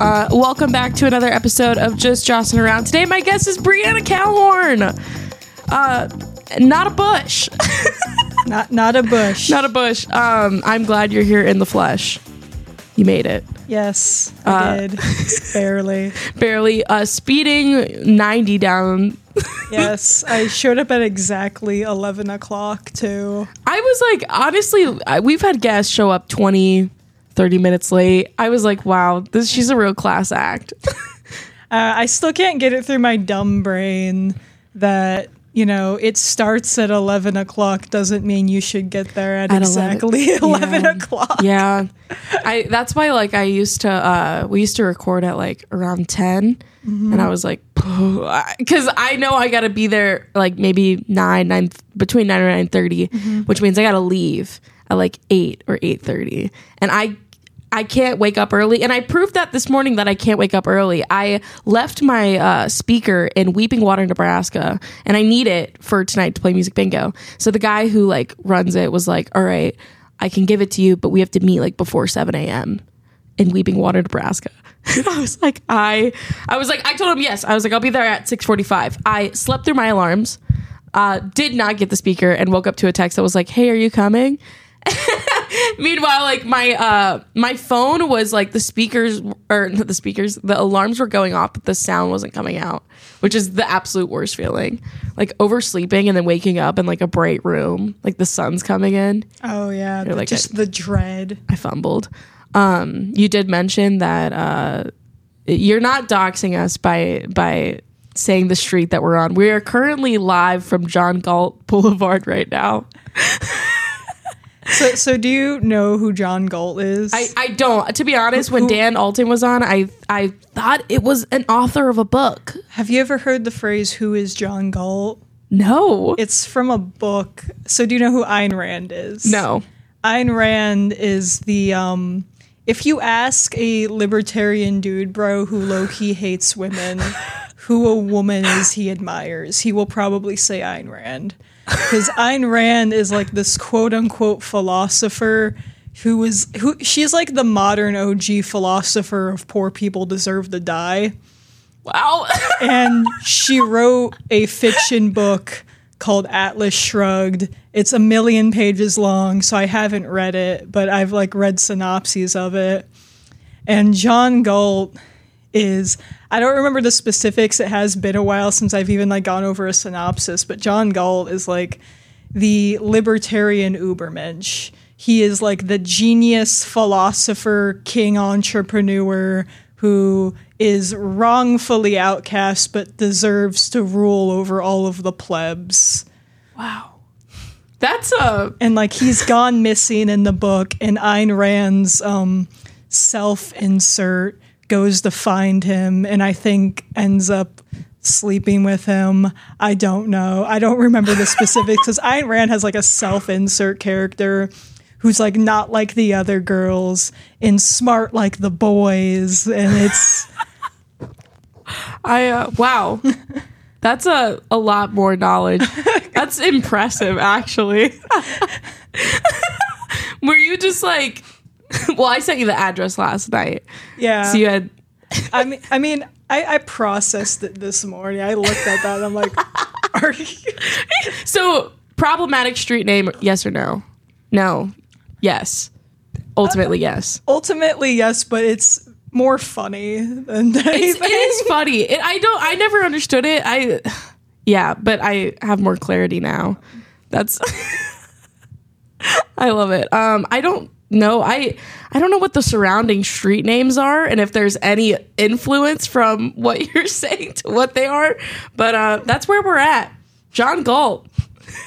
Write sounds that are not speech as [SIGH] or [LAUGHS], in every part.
Uh, welcome back to another episode of Just Jossing Around. Today, my guest is Breanna Kalhorn. Uh, not a bush. [LAUGHS] Not not a bush. not a bush. Um, I'm glad you're here in the flesh. You made it. yes, I Uh, did. [LAUGHS] Barely. Barely uh, speeding 90 down. Yes, [LAUGHS] I showed up at exactly eleven o'clock too. I was like, honestly, I- we've had guests show up 20, 30 minutes late. I was like, wow, this she's a real class act. [LAUGHS] Uh, I still can't get it through my dumb brain that you know it starts at eleven o'clock doesn't mean you should get there at, At 11. exactly [LAUGHS] eleven Yeah. o'clock. yeah i that's why like i used to uh we used to record at like around 10 and i was like [SIGHS] because i know i gotta be there like maybe 9 9 between 9 or 9 which means i gotta leave at like 8 or 8 and i I can't wake up early. And I proved that this morning that I can't wake up early. I left my uh, speaker in Weeping Water, Nebraska, and I need it for tonight to play music bingo. So the guy who like runs it was like, all right, I can give it to you, but we have to meet like before 7 a.m. in Weeping Water, Nebraska. [LAUGHS] I was like, I, I was like, I told him yes. I was like, I'll be there at 6:45. I slept through my alarms, uh, did not get the speaker, and woke up to a text that was like, Hey, are you coming? Meanwhile, like my uh my phone was like the speakers or not the speakers, the alarms were going off, but the sound wasn't coming out, which is the absolute worst feeling. Like oversleeping and then waking up in like a bright room, like the sun's coming in. Oh yeah, the- like just the dread. I fumbled. Um, you did mention that uh, you're not doxing us by by saying the street that we're on. We are currently live from John Galt Boulevard right now. [LAUGHS] So so do you know who John Galt is? I, I don't. To be honest, when Dan Alton was on, I I thought it was an author of a book. Have you ever heard the phrase "Who is John Galt"? No, It's from a book. So do you know who Ayn Rand is? no. Ayn Rand is the um if you ask a libertarian dude bro who low key hates women who a woman is he admires, he will probably say Ayn Rand. Because Ayn Rand is like this quote unquote philosopher who was who she's like the modern OG philosopher of poor people deserve to die Wow. [LAUGHS] and she wrote a fiction book called Atlas Shrugged. It's a million pages long, so I haven't read it, but I've like read synopses of it. And John Galt is I don't remember the specifics. It has been a while since I've even like gone over a synopsis, but John Galt is like the libertarian Ubermensch. He is like the genius philosopher, king entrepreneur who is wrongfully outcast but deserves to rule over all of the plebs. wow. That's a And like he's gone missing in the book, and Ayn Rand's um, self insert goes to find him, and I think ends up sleeping with him. I don't know. I don't remember the specifics because Ayn Rand has like a self insert character who's like not like the other girls and smart like the boys, and it's. I uh, wow. [LAUGHS] That's a a lot more knowledge. [LAUGHS] That's impressive actually. [LAUGHS] Were you just like [LAUGHS] well, I sent you the address last night. Yeah. So you had I mean, I mean, I, I processed it this morning. I looked at that. and I'm like, [LAUGHS] are you? [LAUGHS] so problematic street name yes or no? No. Yes. Ultimately yes. Ultimately, yes, but it's more funny than It's, anything. it is funny. It, I don't I never understood it. I yeah, but I have more clarity now. That's I love it. Um I don't know. I I don't know what the surrounding street names are and if there's any influence from what [LAUGHS] you're saying to what they are, but uh that's where we're at. John Galt.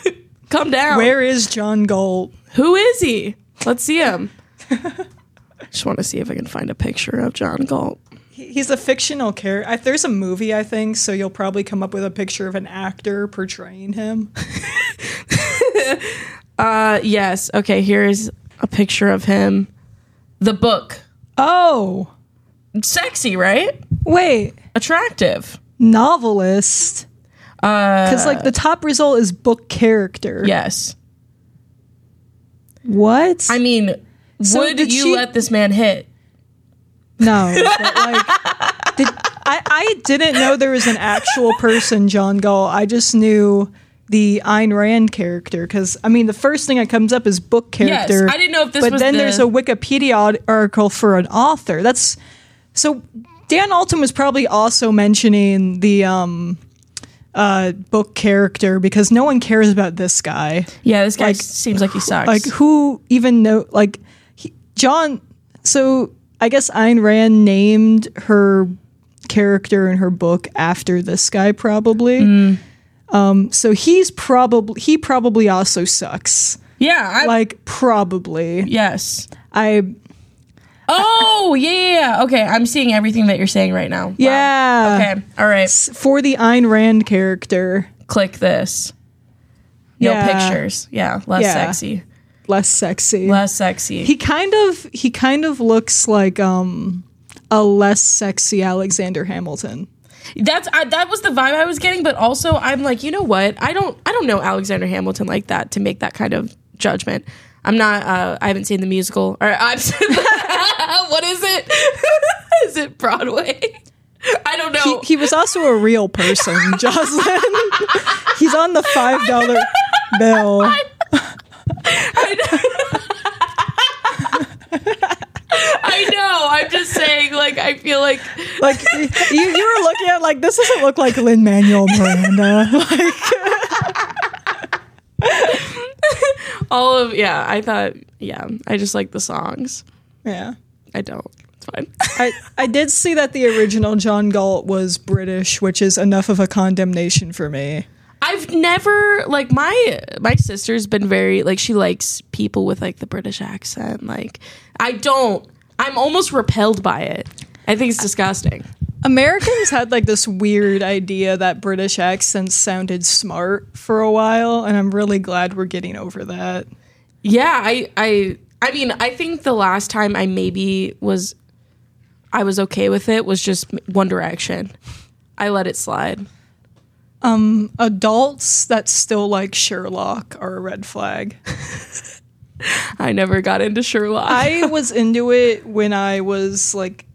[LAUGHS] come down. Where is John Galt? Who is he? Let's see him. I [LAUGHS] just want to see if I can find a picture of John Galt. He's a fictional character. There's a movie, I think, so you'll probably come up with a picture of an actor portraying him. Uh, yes. Okay, here's a picture of him. The book. Oh, Sexy, right? wait, Attractive. novelist. Uh, because like the top result is book character. Yes. What? I mean, So would did you she- let this man hit? No, but like, did, I I didn't know there was an actual person, John Galt. I just knew the Ayn Rand character because I mean the first thing that comes up is book character. Yes. I didn't know if this but then the- there's a Wikipedia article for an author. That's so. Dan Alton was probably also mentioning the um, uh, book character because no one cares about this guy. Yeah, this guy Like- seems like he sucks. Like who even know? Like he, John. So I guess Ayn Rand named her character in her book after this guy, probably. Mm. Um, so he's probably he probably also sucks. yeah, I, Like probably. yes. I Oh, yeah. Okay, I'm seeing everything that you're saying right now. Wow. yeah. Okay, all right. For the Ayn Rand character, Click this. No Yeah. pictures. Yeah, less Yeah. sexy. less sexy. Less sexy. he kind of he kind of looks like um a less sexy Alexander Hamilton. That's I, that was the vibe I was getting, but also I'm like, you know what? I don't I don't know Alexander Hamilton like that to make that kind of judgment. I'm not. Uh, I haven't seen the musical. Or [LAUGHS] I've seen. [LAUGHS] what is it? [LAUGHS] is it Broadway? I don't know. He, he was also a real person, Joslyne. He's on the five dollar bill. I know. I'm just saying. Like I feel like Like you, you were looking at like this doesn't look like Lin Manuel Miranda. [LAUGHS] Like all of yeah. I thought yeah. I just like the songs. yeah. I don't. It's fine. I, I did see that the original John Galt was British, which is enough of a condemnation for me. I've never like my my sister's been very like she likes people with like the British accent. Like I don't. I'm almost repelled by it. I think it's disgusting. Americans had like this weird idea that British accents sounded smart for a while, and I'm really glad we're getting over that. Yeah, I I I mean, I think the last time I maybe was I was okay with it was just One Direction. I let it slide. Um adults that still like Sherlock are a red flag. [LAUGHS] I never got into Sherlock. I was into it when I was like,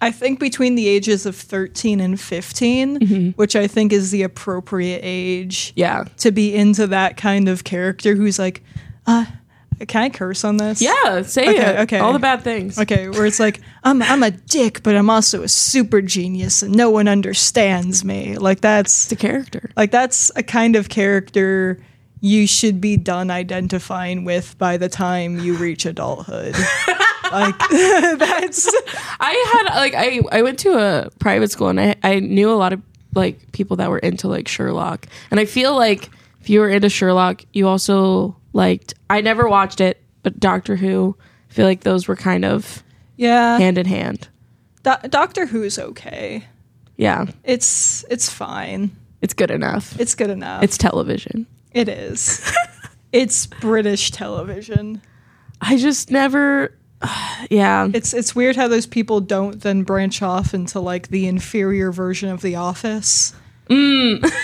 I think between the ages of 13 and 15, which I think is the appropriate age yeah. to be into that kind of character who's like, uh, can I curse on this? Yeah, say Okay, it. okay. All the bad things. Okay, where it's like, I'm, I'm a dick, but I'm also a super genius and no one understands me. Like, that's. The character. Like that's a kind of character you should be done identifying with by the time you reach adulthood. like [LAUGHS] that's I had like I I went to a private school and I I knew a lot of like people that were into like Sherlock. And I feel like if you were into Sherlock, you also liked I never watched it, but Doctor Who. I feel like those were kind of yeah. hand in hand. Do- Doctor Who's okay. Yeah. It's it's fine. It's good enough. It's good enough. It's television. It is. [LAUGHS] it's British television. I just never [SIGHS] yeah. It's it's weird how those people don't then branch off into like the inferior version of The Office. Mm. [LAUGHS]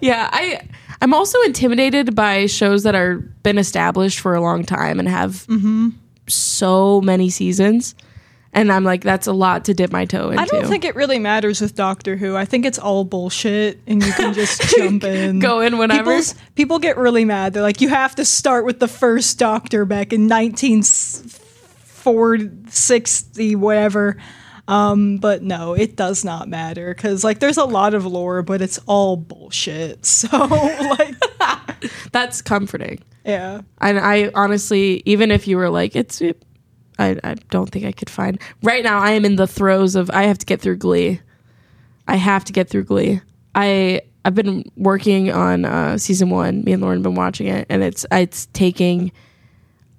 Yeah, I I'm also intimidated by shows that are been established for a long time and have mm-hmm. so many seasons. And I'm like, that's a lot to dip my toe into. I don't think it really matters with Doctor Who. I think it's all bullshit, and you can just [LAUGHS] jump in, Go in whenever. People's, people get really mad. They're like, you have to start with the first Doctor back in 1960, whatever. Um, but no, it does not matter because like there's a lot of lore, but it's all bullshit. [LAUGHS] So like, [LAUGHS] that's comforting. yeah, And I honestly, even if you were like, it's, it, I, I don't think I could find. Right now, I am in the throes of, I have to get through Glee. I have to get through Glee. I I've been working on uh, season one. Me and Lauren have been watching it, and it's it's taking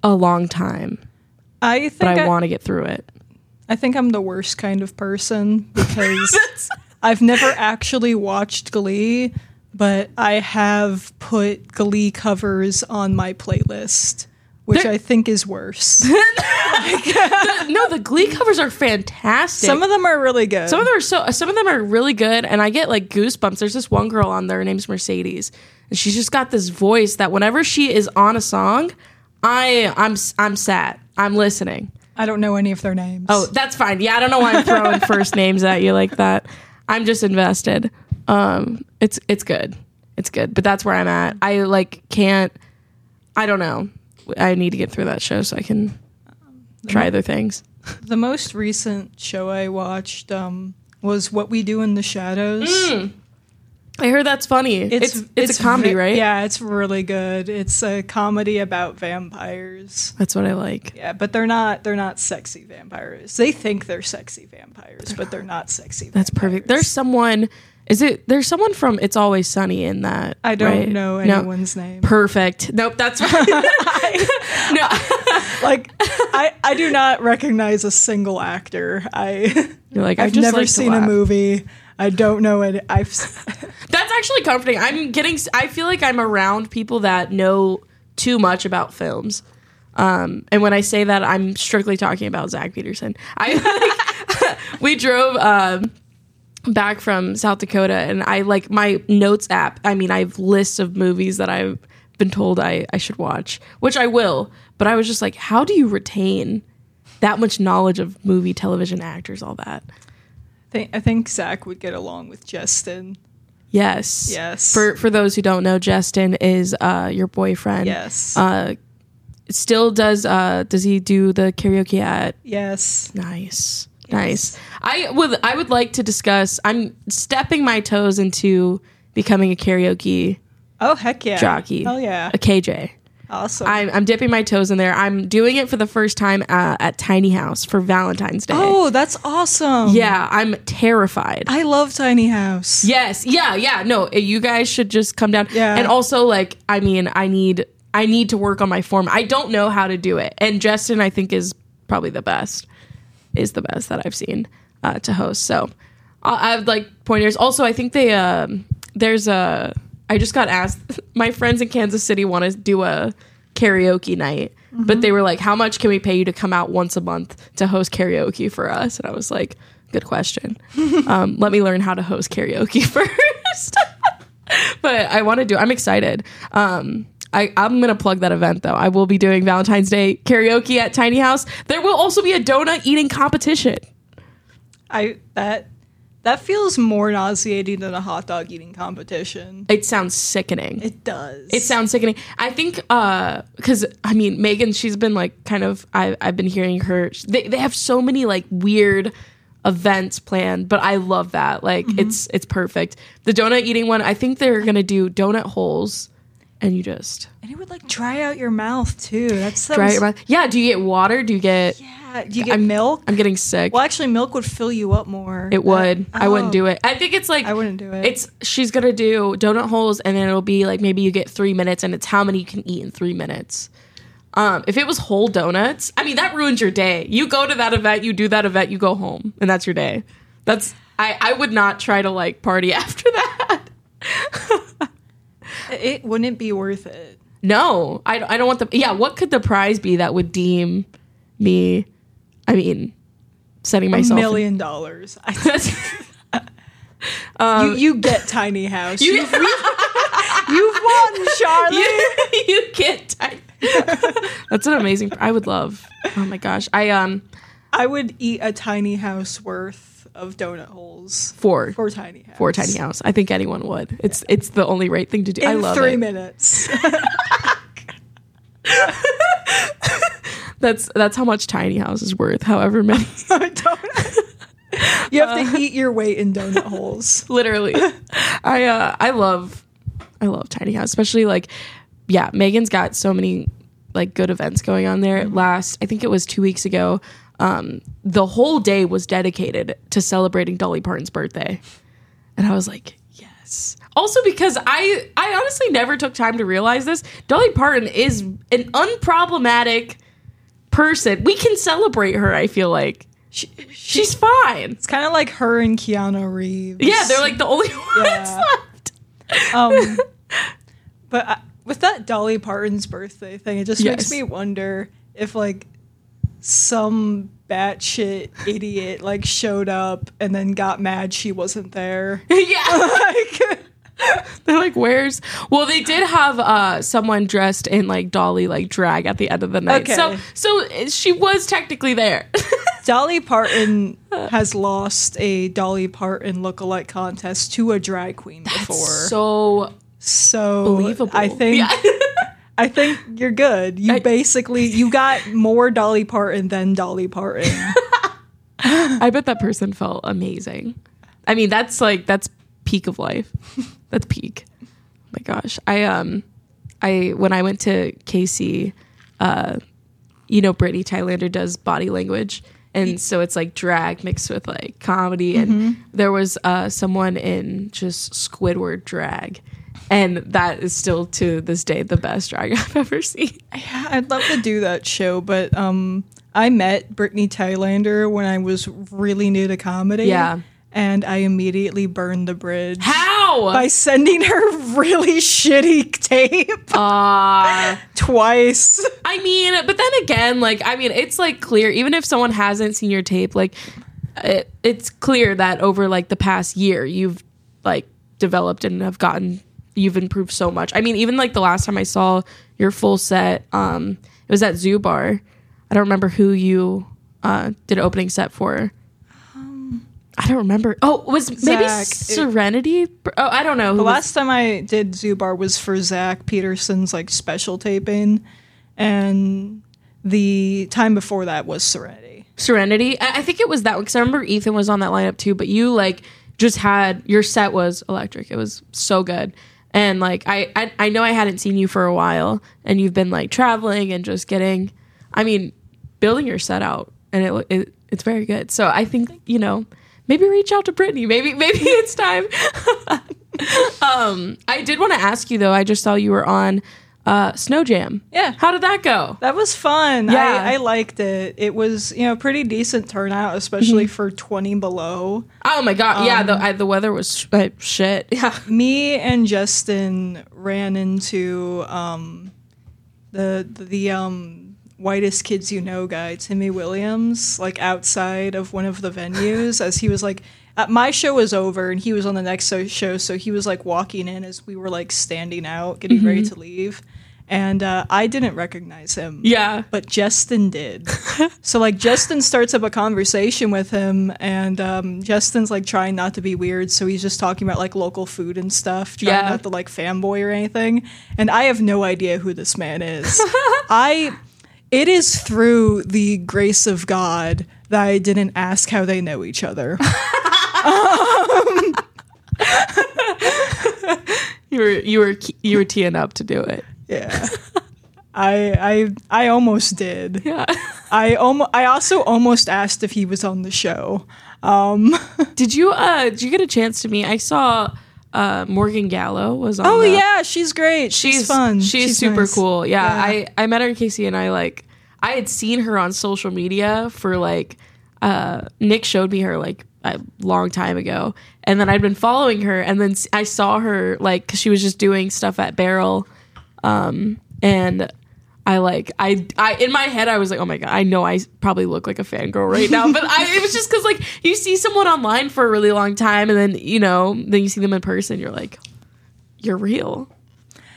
a long time, I think but I, I, want to get through it. I think I'm the worst kind of person [LAUGHS] because I've never actually watched Glee, but I have put Glee covers on my playlist, which They're- I think is worse. [LAUGHS] no, the Glee covers are fantastic. Some of them are really good. Some of them are so. Some of them are really good, and I get like goosebumps. There's this one girl on there. Her name's Mercedes, and she's just got this voice that whenever she is on a song, I I'm I'm sad. I'm listening. I don't know any of their names. Oh, that's fine. Yeah, I don't know why I'm throwing [LAUGHS] first names at you like that. I'm just invested. Um, it's it's good. It's good, but that's where I'm at. I like can't. I don't know. I need to get through that show so I can try other things. [LAUGHS] the most recent show I watched um, was What We Do in the Shadows. I heard that's funny. It's it's, a comedy, ve- right? Yeah, it's really good. It's a comedy about vampires. That's what I like. Yeah, but they're not they're not sexy vampires. They think they're sexy vampires, but they're not sexy. That's perfect. There's someone. Is it? There's someone from It's Always Sunny in that. I don't right? know No. anyone's name. Perfect. Nope. That's right. [LAUGHS] no. [LAUGHS] like I I do not recognize a single actor. I You're like I've never like seen a movie. I don't know it. I've [LAUGHS] That's actually comforting. I'm getting. I feel like I'm around people that know too much about films. Um, and when I say that, I'm strictly talking about Zach Peterson. I we drove um, back from South Dakota, and I like my notes app. I mean, I have lists of movies that I've been told I I should watch, which I will. But I was just like, how do you retain that much knowledge of movie, television, actors, all that? think I think Zach would get along with Justin. Yes. Yes. For for those who don't know, Justin is uh your boyfriend. Yes. Uh still does uh does he do the karaoke at yes. nice. Nice. I would I would like to discuss I'm stepping my toes into becoming a karaoke Oh heck yeah. jockey. Oh yeah. A KJ. Awesome. I'm, I'm dipping my toes in there. I'm doing it for the first time uh, at Tiny House for Valentine's Day. oh, that's awesome. yeah, I'm terrified. I love Tiny House. Yes. Yeah. Yeah. No, you guys should just come down. Yeah. And also, like, I mean, I need I need to work on my form. I don't know how to do it, and Justin, I think, is probably the best. Is the best that I've seen uh, to host. So I, I would like pointers. Also, I think they um, there's a. I just got asked. [LAUGHS] My friends in Kansas City want to do a karaoke night, but they were like, "How much can we pay you to come out once a month to host karaoke for us?" And I was like, "Good question. [LAUGHS] um, let me learn how to host karaoke [LAUGHS] first. but I want to do. I'm excited. Um, I, I'm gonna plug that event though. I will be doing Valentine's Day karaoke at Tiny House. There will also be a donut eating competition. I that that feels more nauseating than a hot dog eating competition. It sounds sickening. It does. It sounds sickening. I think uh, because I mean Megan, she's been like kind of. I, I've been hearing her. They they have so many like weird events planned, but I love that. Like mm-hmm. it's it's perfect. The donut eating one. I think they're gonna do donut holes, and you just and it would like dry out your mouth too. That's that dry your mouth. Yeah. Do you get water? Do you get? Yeah. Do you get milk? I'm getting sick. well, actually, milk would fill you up more. It would. I wouldn't oh. do it. I think it's like I wouldn't do it. It's she's gonna do donut holes, and then it'll be like maybe you get three minutes, and it's how many you can eat in three minutes. Um, if it was whole donuts, I mean that ruins your day. You go to that event, you do that event, you go home, and that's your day. That's I. I would not try to like party [LAUGHS] after that. [LAUGHS] It wouldn't be worth it. No, I. I don't want the. Yeah, what could the prize be that would deem me? I mean, setting myself A million dollars. [LAUGHS] I- That's- you, you get tiny house. You- You, have [LAUGHS] you've won, Charlie. you, you get tight. [LAUGHS] That's an amazing. I would love. Oh my gosh, I um I would eat a tiny house worth of donut holes for for tiny house. for tiny house. I think anyone would. It's it's the only right thing to do. In I love three it. minutes. [LAUGHS] That's that's how much tiny house is worth. However many, [LAUGHS] you have to eat your weight in donut holes. [LAUGHS] literally. I uh I love I love tiny house, especially like yeah. Megan's got so many like good events going on there. Last I think it was two weeks ago. Um, the whole day was dedicated to celebrating Dolly Parton's birthday, and I was like, yes. Also because I I honestly never took time to realize this. Dolly Parton is an unproblematic person. We can celebrate her, I feel like. She, She's fine. it's kind of like her and Keanu Reeves. Yeah, they're like the only [LAUGHS] ones Yeah. left. Um, but I, with that Dolly Parton's birthday thing, it just makes me wonder if like some batshit idiot like showed up and then got mad she wasn't there. [LAUGHS] yeah. like, [LAUGHS] They're like, where's well, they did have uh someone dressed in like Dolly like drag at the end of the night. Okay. So so she was technically there. [LAUGHS] Dolly Parton has lost a Dolly Parton lookalike contest to a drag queen before. so so believable. I think Yeah. I think you're good. You I- basically you got more Dolly Parton than Dolly Parton. [LAUGHS] I bet that person felt amazing. I mean, that's like that's peak of life. [LAUGHS] That's peak. Oh my gosh. I um I when I went to KC, uh you know Brittany Tylander does body language. And so it's like drag mixed with like comedy and there was uh someone in just Squidward drag. And that is still to this day the best drag [LAUGHS] I've ever seen. Yeah, I'd love to do that show, but um, I met Brittany Tylander when I was really new to comedy. Yeah. And I immediately burned the bridge How? by sending her really shitty tape uh, [LAUGHS] twice. I mean, but then again, like I mean, it's like clear even if someone hasn't seen your tape, like it, it's clear that over like the past year you've like developed and have gotten you've improved so much. I mean, even like the last time I saw your full set, um, it was at Zoo Bar. I don't remember who you uh did an opening set for. I don't remember. Oh, it was maybe Zach, it- Serenity? oh, I don't know. Who The was- last time I did Zoo Bar was for Zach Peterson's like special taping, and the time before that was Serenity. Serenity. I, I think it was that one because I remember Ethan was on that lineup too. But you like just had your set was electric. It was so good. And like I, I I know I hadn't seen you for a while, and you've been like traveling and just getting, I mean, building your set out, and it, it it's very good. So I think you know maybe reach out to Brittany. Maybe [LAUGHS] maybe it's time. [LAUGHS] um, I did want to ask you though. I just saw you were on uh, Snow Jam. Yeah. How did that go? That was fun. Yeah. I, I liked it. It was you know pretty decent turnout, especially for twenty below. Oh my god! yeah, the I, the weather was sh- uh, shit. [LAUGHS] Yeah. Me and Justin ran into um, the the um, whitest kids you know guy, Timmy Williams, like outside of one of the venues as he was like. Uh, my show was over and he was on the next show, so he was like walking in as we were like standing out, getting ready to leave, and uh, I didn't recognize him. Yeah. but Justin did. [LAUGHS] so like Justin starts up a conversation with him, and um, Justin's like trying not to be weird, so he's just talking about like local food and stuff, trying Yeah. not to like fanboy or anything. And I have no idea who this man is. [LAUGHS] I. It is through the grace of God that I didn't ask how they know each other. [LAUGHS] You were you were you were teeing up to do it. Yeah. [LAUGHS] I I I almost did. Yeah. [LAUGHS] I almost I also almost asked if he was on the show. Um [LAUGHS] did you uh did you get a chance to meet? I saw uh Morgan Gallo was on. Oh the- yeah, she's great. She's, she's fun. She's, super nice. cool. Yeah, Yeah. I I met her in KC and I like I had seen her on social media for like uh Nick showed me her like a long time ago and then I'd been following her and then I saw her like cuz she was just doing stuff at Barrel um and I like I I in my head I was like oh my god I know I probably look like a fangirl right now but I it was just cuz like you see someone online for a really long time and then you know then you see them in person you're like you're real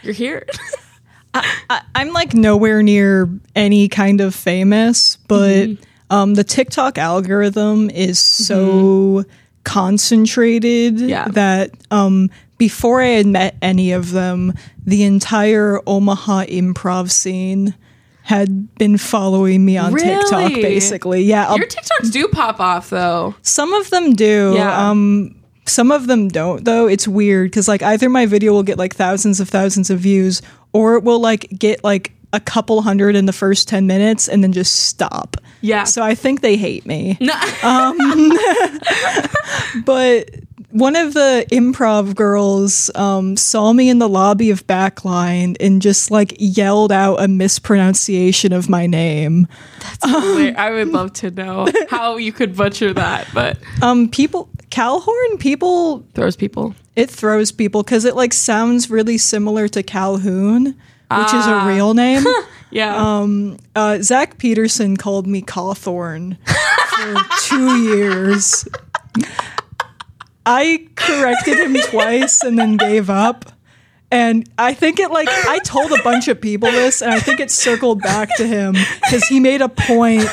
you're here [LAUGHS] I, I'm like nowhere near any kind of famous, but Mm-hmm. um, the TikTok algorithm is so concentrated Mm-hmm. Yeah. that um, before I had met any of them, the entire Omaha improv scene had been following me on TikTok, basically. Yeah, I'll- Your TikToks do pop off though. some of them do. Yeah. Um, some of them don't though. It's weird because like either my video will get like thousands of thousands of views, or it will like get like a couple hundred in the first ten minutes and then just stop. Yeah. So I think they hate me. No. [LAUGHS] But one of the improv girls um, saw me in the lobby of Backline and just like yelled out a mispronunciation of my name. Wait, I would love to know [LAUGHS] how you could butcher that, but Um, people, Kalhorn, people, throws people. it throws people because it like sounds really similar to Calhoun, which is a real name. [LAUGHS] Yeah. uh, Zach Peterson called me Cawthorn [LAUGHS] for two years. I corrected him [LAUGHS] twice and then gave up. And I think it like I told a bunch of people this, and I think it circled back to him because he made a point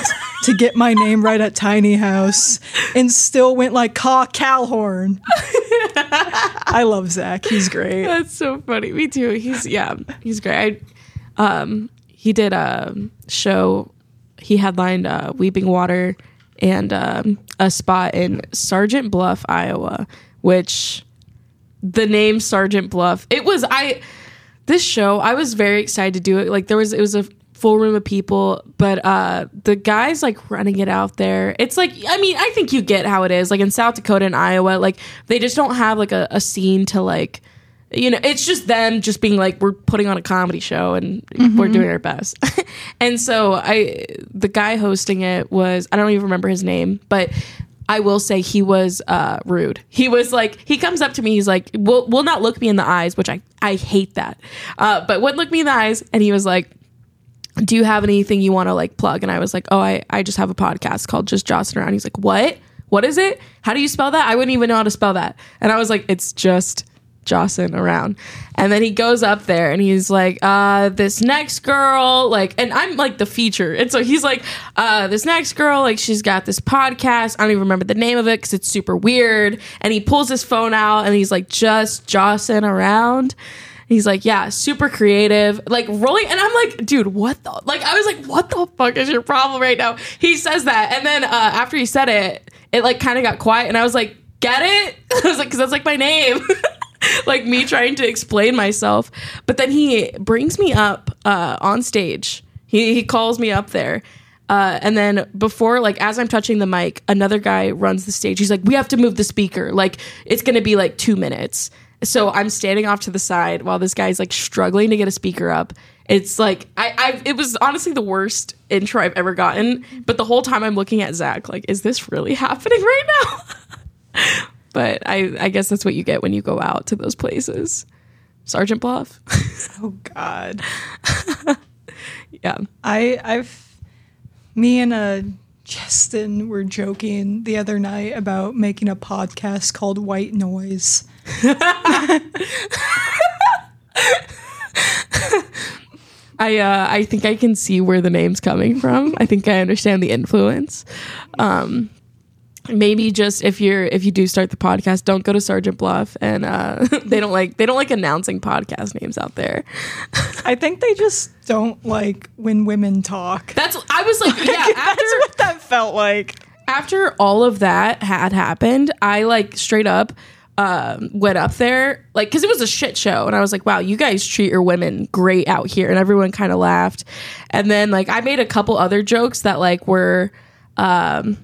to get my name right at Tiny House, and still went like Caw Kalhorn. I love Zach; he's great. That's so funny. Me too. He's yeah, he's great. I, um, he did a show. He headlined uh, Weeping Water and um, a spot in Sergeant Bluff, Iowa, which the name Sergeant Bluff. It was I. This show, I was very excited to do it. Like there was, it was a full room of people, but uh the guys like running it out there. It's like, I mean, I think you get how it is. Like in South Dakota and Iowa, like they just don't have like a, a scene to like you know, it's just them just being like, we're putting on a comedy show and we're doing our best. [LAUGHS] and so I, the guy hosting it was, I don't even remember his name, but I will say he was uh, rude. He was like, he comes up to me, he's like, will, will not look me in the eyes, which I, I hate that. Uh, but wouldn't look me in the eyes. And he was like, do you have anything you want to like plug? And I was like, oh, I, I just have a podcast called Just Jossing Around. He's like, what? What is it? How do you spell that? I wouldn't even know how to spell that. And I was like, it's just Jocelyn around. And then he goes up there and he's like, uh, this next girl, like, and I'm like the feature. And so he's like, uh, this next girl, like, she's got this podcast. I don't even remember the name of it because it's super weird. And he pulls his phone out and he's like, just Jocelyn around. He's like, yeah, super creative, like rolling. And I'm like, dude, what the? Like, I was like, what the fuck is your problem right now? He says that. And then uh, after he said it, it like kind of got quiet. And I was like, get it? [LAUGHS] I was like, because that's like my name. [LAUGHS] [LAUGHS] like me trying to explain myself. But then he brings me up uh, on stage. He, he calls me up there. Uh, and then before, like, as I'm touching the mic, another guy runs the stage. He's like, we have to move the speaker. Like, it's to be like two minutes. So I'm standing off to the side while this guy's like struggling to get a speaker up. It's like I, I it was honestly the worst intro I've ever gotten. But the whole time I'm looking at Zach, like, is this really happening right now? [LAUGHS] but I, I guess that's what you get when you go out to those places. Sergeant Bluff. [LAUGHS] Oh God. [LAUGHS] yeah. I I've me and uh Justin were joking the other night about making a podcast called White Noise. [LAUGHS] I uh, I think I can see where the name's coming from. I think I understand the influence. Um, maybe just if you're if you do start the podcast, don't go to Sergeant Bluff, and uh, [LAUGHS] they don't like they don't like announcing podcast names out there. I think they just don't like when women talk. That's I was like, yeah. That's what that felt like. after all of that had happened, I like straight up um, went up there, like, because it was a shit show. And I was like, wow, you guys treat your women great out here. And everyone kind of laughed. And then, like, I made a couple other jokes that, like, were. Um,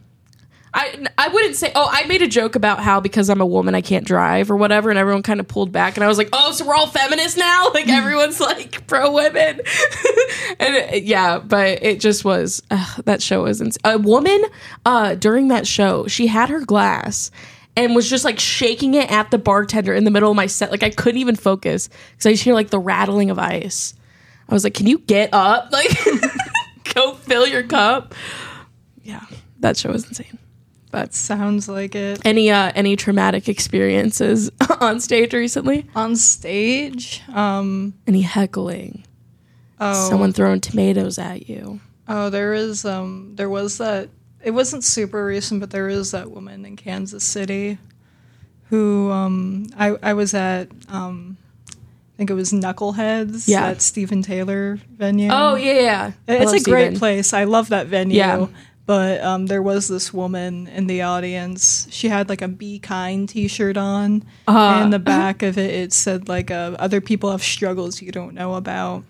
I, I wouldn't say oh I made a joke about how because I'm a woman I can't drive or whatever and everyone kind of pulled back and I was like oh so we're all feminists now? [LAUGHS] Like everyone's like pro women [LAUGHS] and it- yeah but it just was uh, that show was ins- a woman uh during that show she had her glass and was just like shaking it at the bartender in the middle of my set like I couldn't even focus because I just hear like the rattling of ice. I was like can you get up? [LAUGHS] Like go fill your cup? Yeah that show was insane but Sounds like it. any uh any traumatic experiences [LAUGHS] on stage recently On stage, um, any heckling oh, someone throwing tomatoes at you oh, there is, um, there was that. It wasn't super recent, but there is that woman in Kansas City who, um, I, I was at, um, I think it was Knuckleheads Yeah. at Stephen Taylor venue. oh yeah yeah It's a great place. I love that venue. Yeah. But um, there was this woman in the audience. She had like a "Be Kind" T-shirt on, Uh-huh. and in the back of it, it said like uh, "Other people have struggles you don't know about."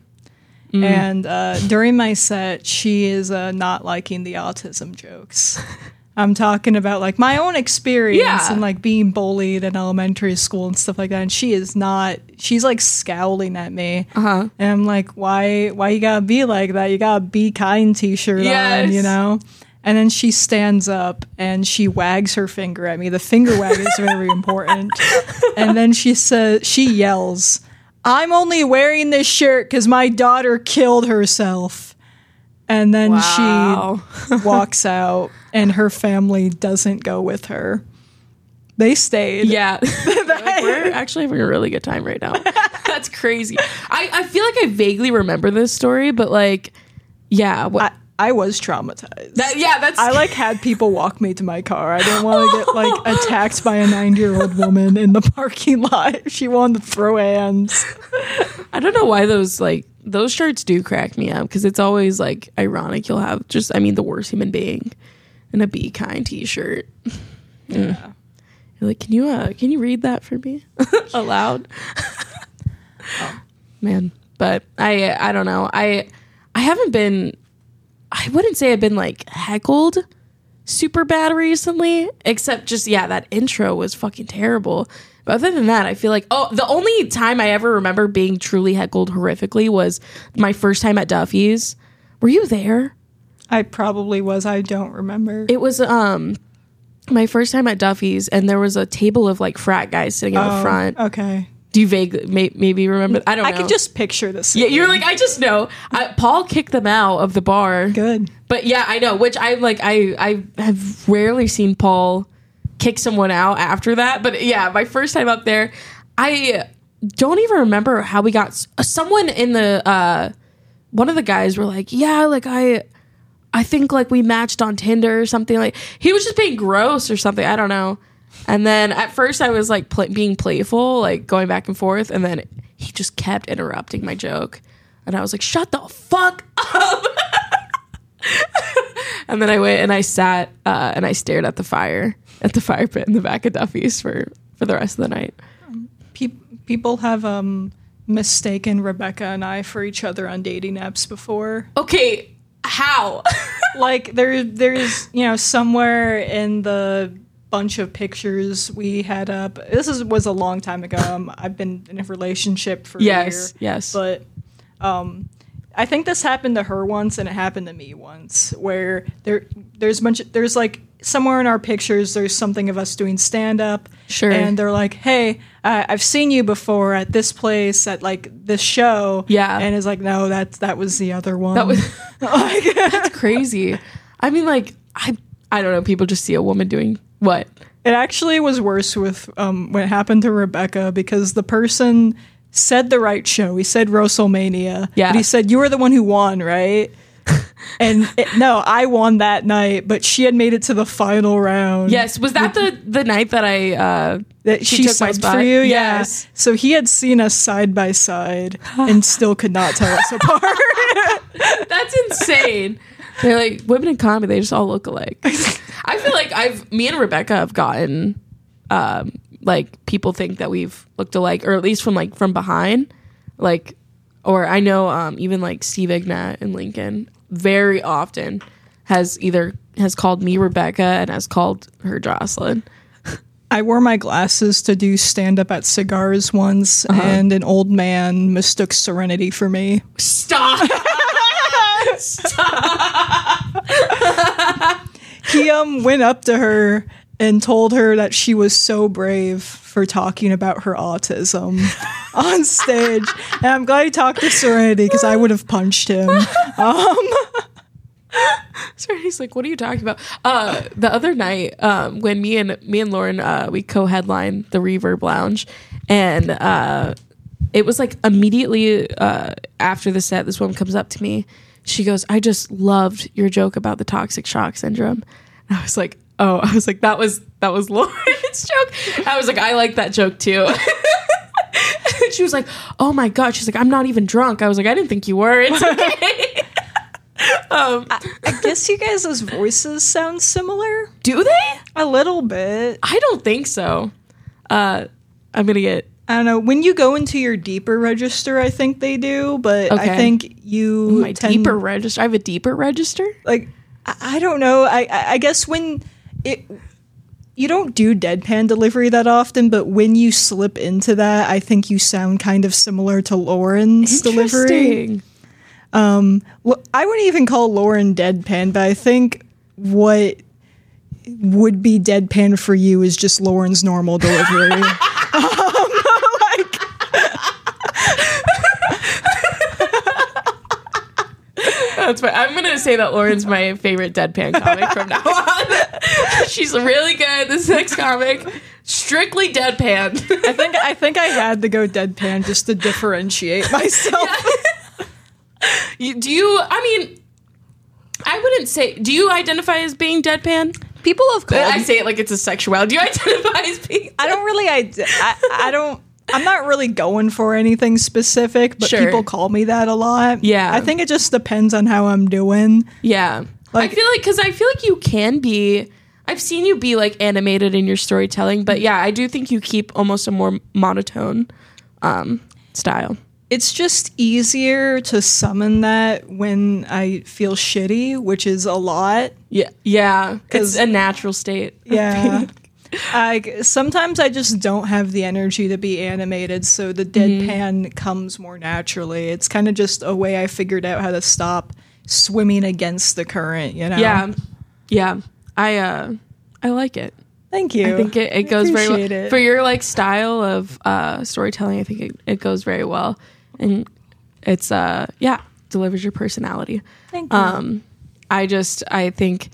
Mm. And uh, during my set, she is uh, not liking the autism jokes. [LAUGHS] I'm talking about like my own experience Yeah. and like being bullied in elementary school and stuff like that. And she is not. She's like scowling at me, Uh-huh. and I'm like, why? Why you gotta be like that? You gotta be kind T-shirt Yes. on, you know. And then she stands up and she wags her finger at me. The finger wag is very important. [LAUGHS] And then she says, she yells, "I'm only wearing this shirt because my daughter killed herself." And then Wow. she [LAUGHS] walks out, and her family doesn't go with her. They stayed. Yeah. [LAUGHS] [LAUGHS] Like, we're actually having a really good time right now. That's crazy. I, I feel like I vaguely remember this story, but like, yeah. I, I was traumatized. that, yeah, that's. I like had people walk me to my car. I didn't want to get like attacked by a 90 year old woman in the parking lot. She wanted to throw hands. I don't know why those like those shirts do crack me up because it's always like ironic. You'll have just, I mean, the worst human being in a be kind T-shirt. [LAUGHS] Yeah. You're like, can you uh, can you read that for me [LAUGHS] aloud? [LAUGHS] Man, but I I don't know. I I haven't been. I wouldn't say I've been like heckled super bad recently, except just yeah, that intro was fucking terrible. But other than that, I feel like oh, the only time I ever remember being truly heckled horrifically was my first time at Duffy's. Were you there? I probably was. I don't remember. It was um my first time at Duffy's, and there was a table of like frat guys sitting in the Oh, front. Okay. Do you vaguely may, maybe remember? I don't know. I could just picture this. yeah. You're like I just know. I, Paul kicked them out of the bar. good. But yeah, I know. Which I like. I I have rarely seen Paul kick someone out after that. But yeah, my first time up there, I don't even remember how we got. Someone in the uh, one of the guys were like, "Yeah, like I." I think like we matched on Tinder or something like he was just being gross or something I don't know and then at first I was like pl- being playful like going back and forth and then he just kept interrupting my joke and I was like shut the fuck up [LAUGHS] and then I went and I sat uh, and I stared at the fire at the fire pit in the back of Duffy's for for the rest of the night. Pe- people have um mistaken Rebecca and I for each other on dating apps before. Okay, how? [LAUGHS] like there there's you know somewhere in the bunch of pictures we had up this is was a long time ago um, i've been in a relationship for Yes, a year yes. but um i think this happened to her once and it happened to me once where there there's a bunch of, there's like somewhere in our pictures there's something of us doing stand up Sure. and they're like hey uh, i've seen you before at this place at like this show Yeah. and it's like no that's that was the other one That was [LAUGHS] [LAUGHS] that's crazy. I mean, like I I don't know. People just see a woman doing what? It actually was worse with um, when it happened to Rebecca because the person said the right show. He said WrestleMania. Yeah. But he said, You were the one who won, right? [LAUGHS] and it, no, I won that night, but she had made it to the final round. Yes, was that the the night that I uh That she she, took my spot? for you, Yes. yeah. So he had seen us side by side [SIGHS] and still could not tell us apart. [LAUGHS] That's insane. They're like women in comedy. They just all look alike. [LAUGHS] I feel like I've me and Rebecca have gotten um like people think that we've looked alike, or at least from like from behind, like. Or I know um even like Steve Ignat and Lincoln very often has either has called me Rebecca and has called her Joslyne. I wore my glasses to do stand up at cigars once, Uh-huh. and an old man mistook serenity for me. Stop. [LAUGHS] he um went up to her and told her that she was so brave for talking about her autism [LAUGHS] on stage. And I'm glad he talked to Serenity because I would have punched him. [LAUGHS] [LAUGHS] So he's like, "What are you talking about?" Uh, the other night, um, when me and me and Lauren uh, we co-headlined the Reverb Lounge, and uh, it was like immediately uh, after the set, this woman comes up to me. She goes, "I just loved your joke about the toxic shock syndrome." And I was like, "Oh," I was like, "That was that was [LAUGHS] Lauren's joke." I was like, "I like that joke too." [LAUGHS] she was like, "Oh my god!" She's like, "I'm not even drunk." I was like, "I didn't think you were." It's [LAUGHS] okay. um, I guess you guys' voices sound similar. do they? A little bit. I don't think so. Uh, I'm gonna get. I don't know. When you go into your deeper register, I think they do, but Okay. I think you my deeper register. I have a deeper register. like I, I don't know. I, I I guess when it you don't do deadpan delivery that often, but when you slip into that, I think you sound kind of similar to Lauren's delivery. Interesting. Um, well, I wouldn't even call Lauren deadpan, but I think what would be deadpan for you is just Lauren's normal delivery. [LAUGHS] That's fine. I'm gonna say that Lauren's my favorite deadpan comic from now on. [LAUGHS] She's really good. This next comic, strictly deadpan. I think I think I had to go deadpan just to differentiate myself. [LAUGHS] You- do you? I mean, I wouldn't say. Do you identify as being deadpan? People have called I say it like it's a sexuality. Do you [LAUGHS] identify as being? I don't really I, I, I don't I'm not really going for anything specific, but Sure. people call me that a lot. Yeah. I think it just depends on how I'm doing. Yeah. Like- I feel like because I feel like you can be. I've seen you be like animated in your storytelling, but yeah, I do think you keep almost a more monotone um, style. It's just easier to summon that when I feel shitty, which is a lot. Yeah, yeah, it's 'Cause- a natural state. Yeah. [LAUGHS] I sometimes I just don't have the energy to be animated, so the deadpan comes more naturally. It's kind of just a way I figured out how to stop swimming against the current, you know. Yeah, yeah. I uh, I like it. Thank you. I think it, it goes very well it. for your like style of uh, storytelling. I think it, it goes very well, and it's uh, yeah, delivers your personality. Thank you. Um, I just I think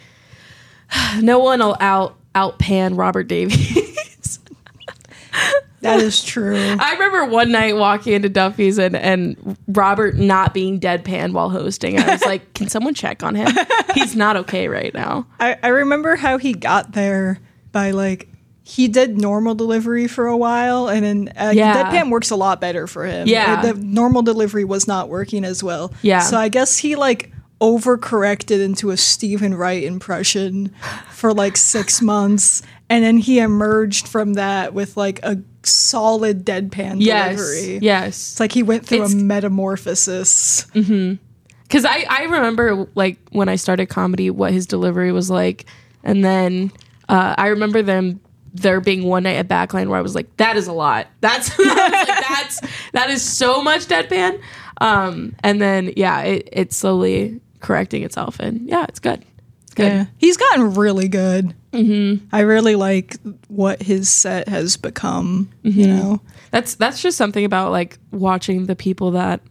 [SIGHS] no one will out outpan Robert Davies. [LAUGHS] that is true. I remember one night walking into Duffy's and and Robert not being deadpan while hosting. I was like, can someone check on him? He's not okay right now. [LAUGHS] I, I remember how he got there by like he did normal delivery for a while and then uh, Yeah. deadpan works a lot better for him Yeah. The normal delivery was not working as well Yeah. so i guess he like overcorrected into a Steven Wright impression for like six months and then he emerged from that with like a solid deadpan Yes, delivery. yes. it's like he went through It's- a metamorphosis because I, I remember like when I started comedy what his delivery was like and then uh, I remember them there being one night at Backline where I was like that is a lot. That's [LAUGHS] like, that's that is so much deadpan. Um, and then yeah it, it's slowly correcting itself and yeah it's good it's good Yeah, he's gotten really good. Mm-hmm. I really like what his set has become. You know, that's that's just something about like watching the people that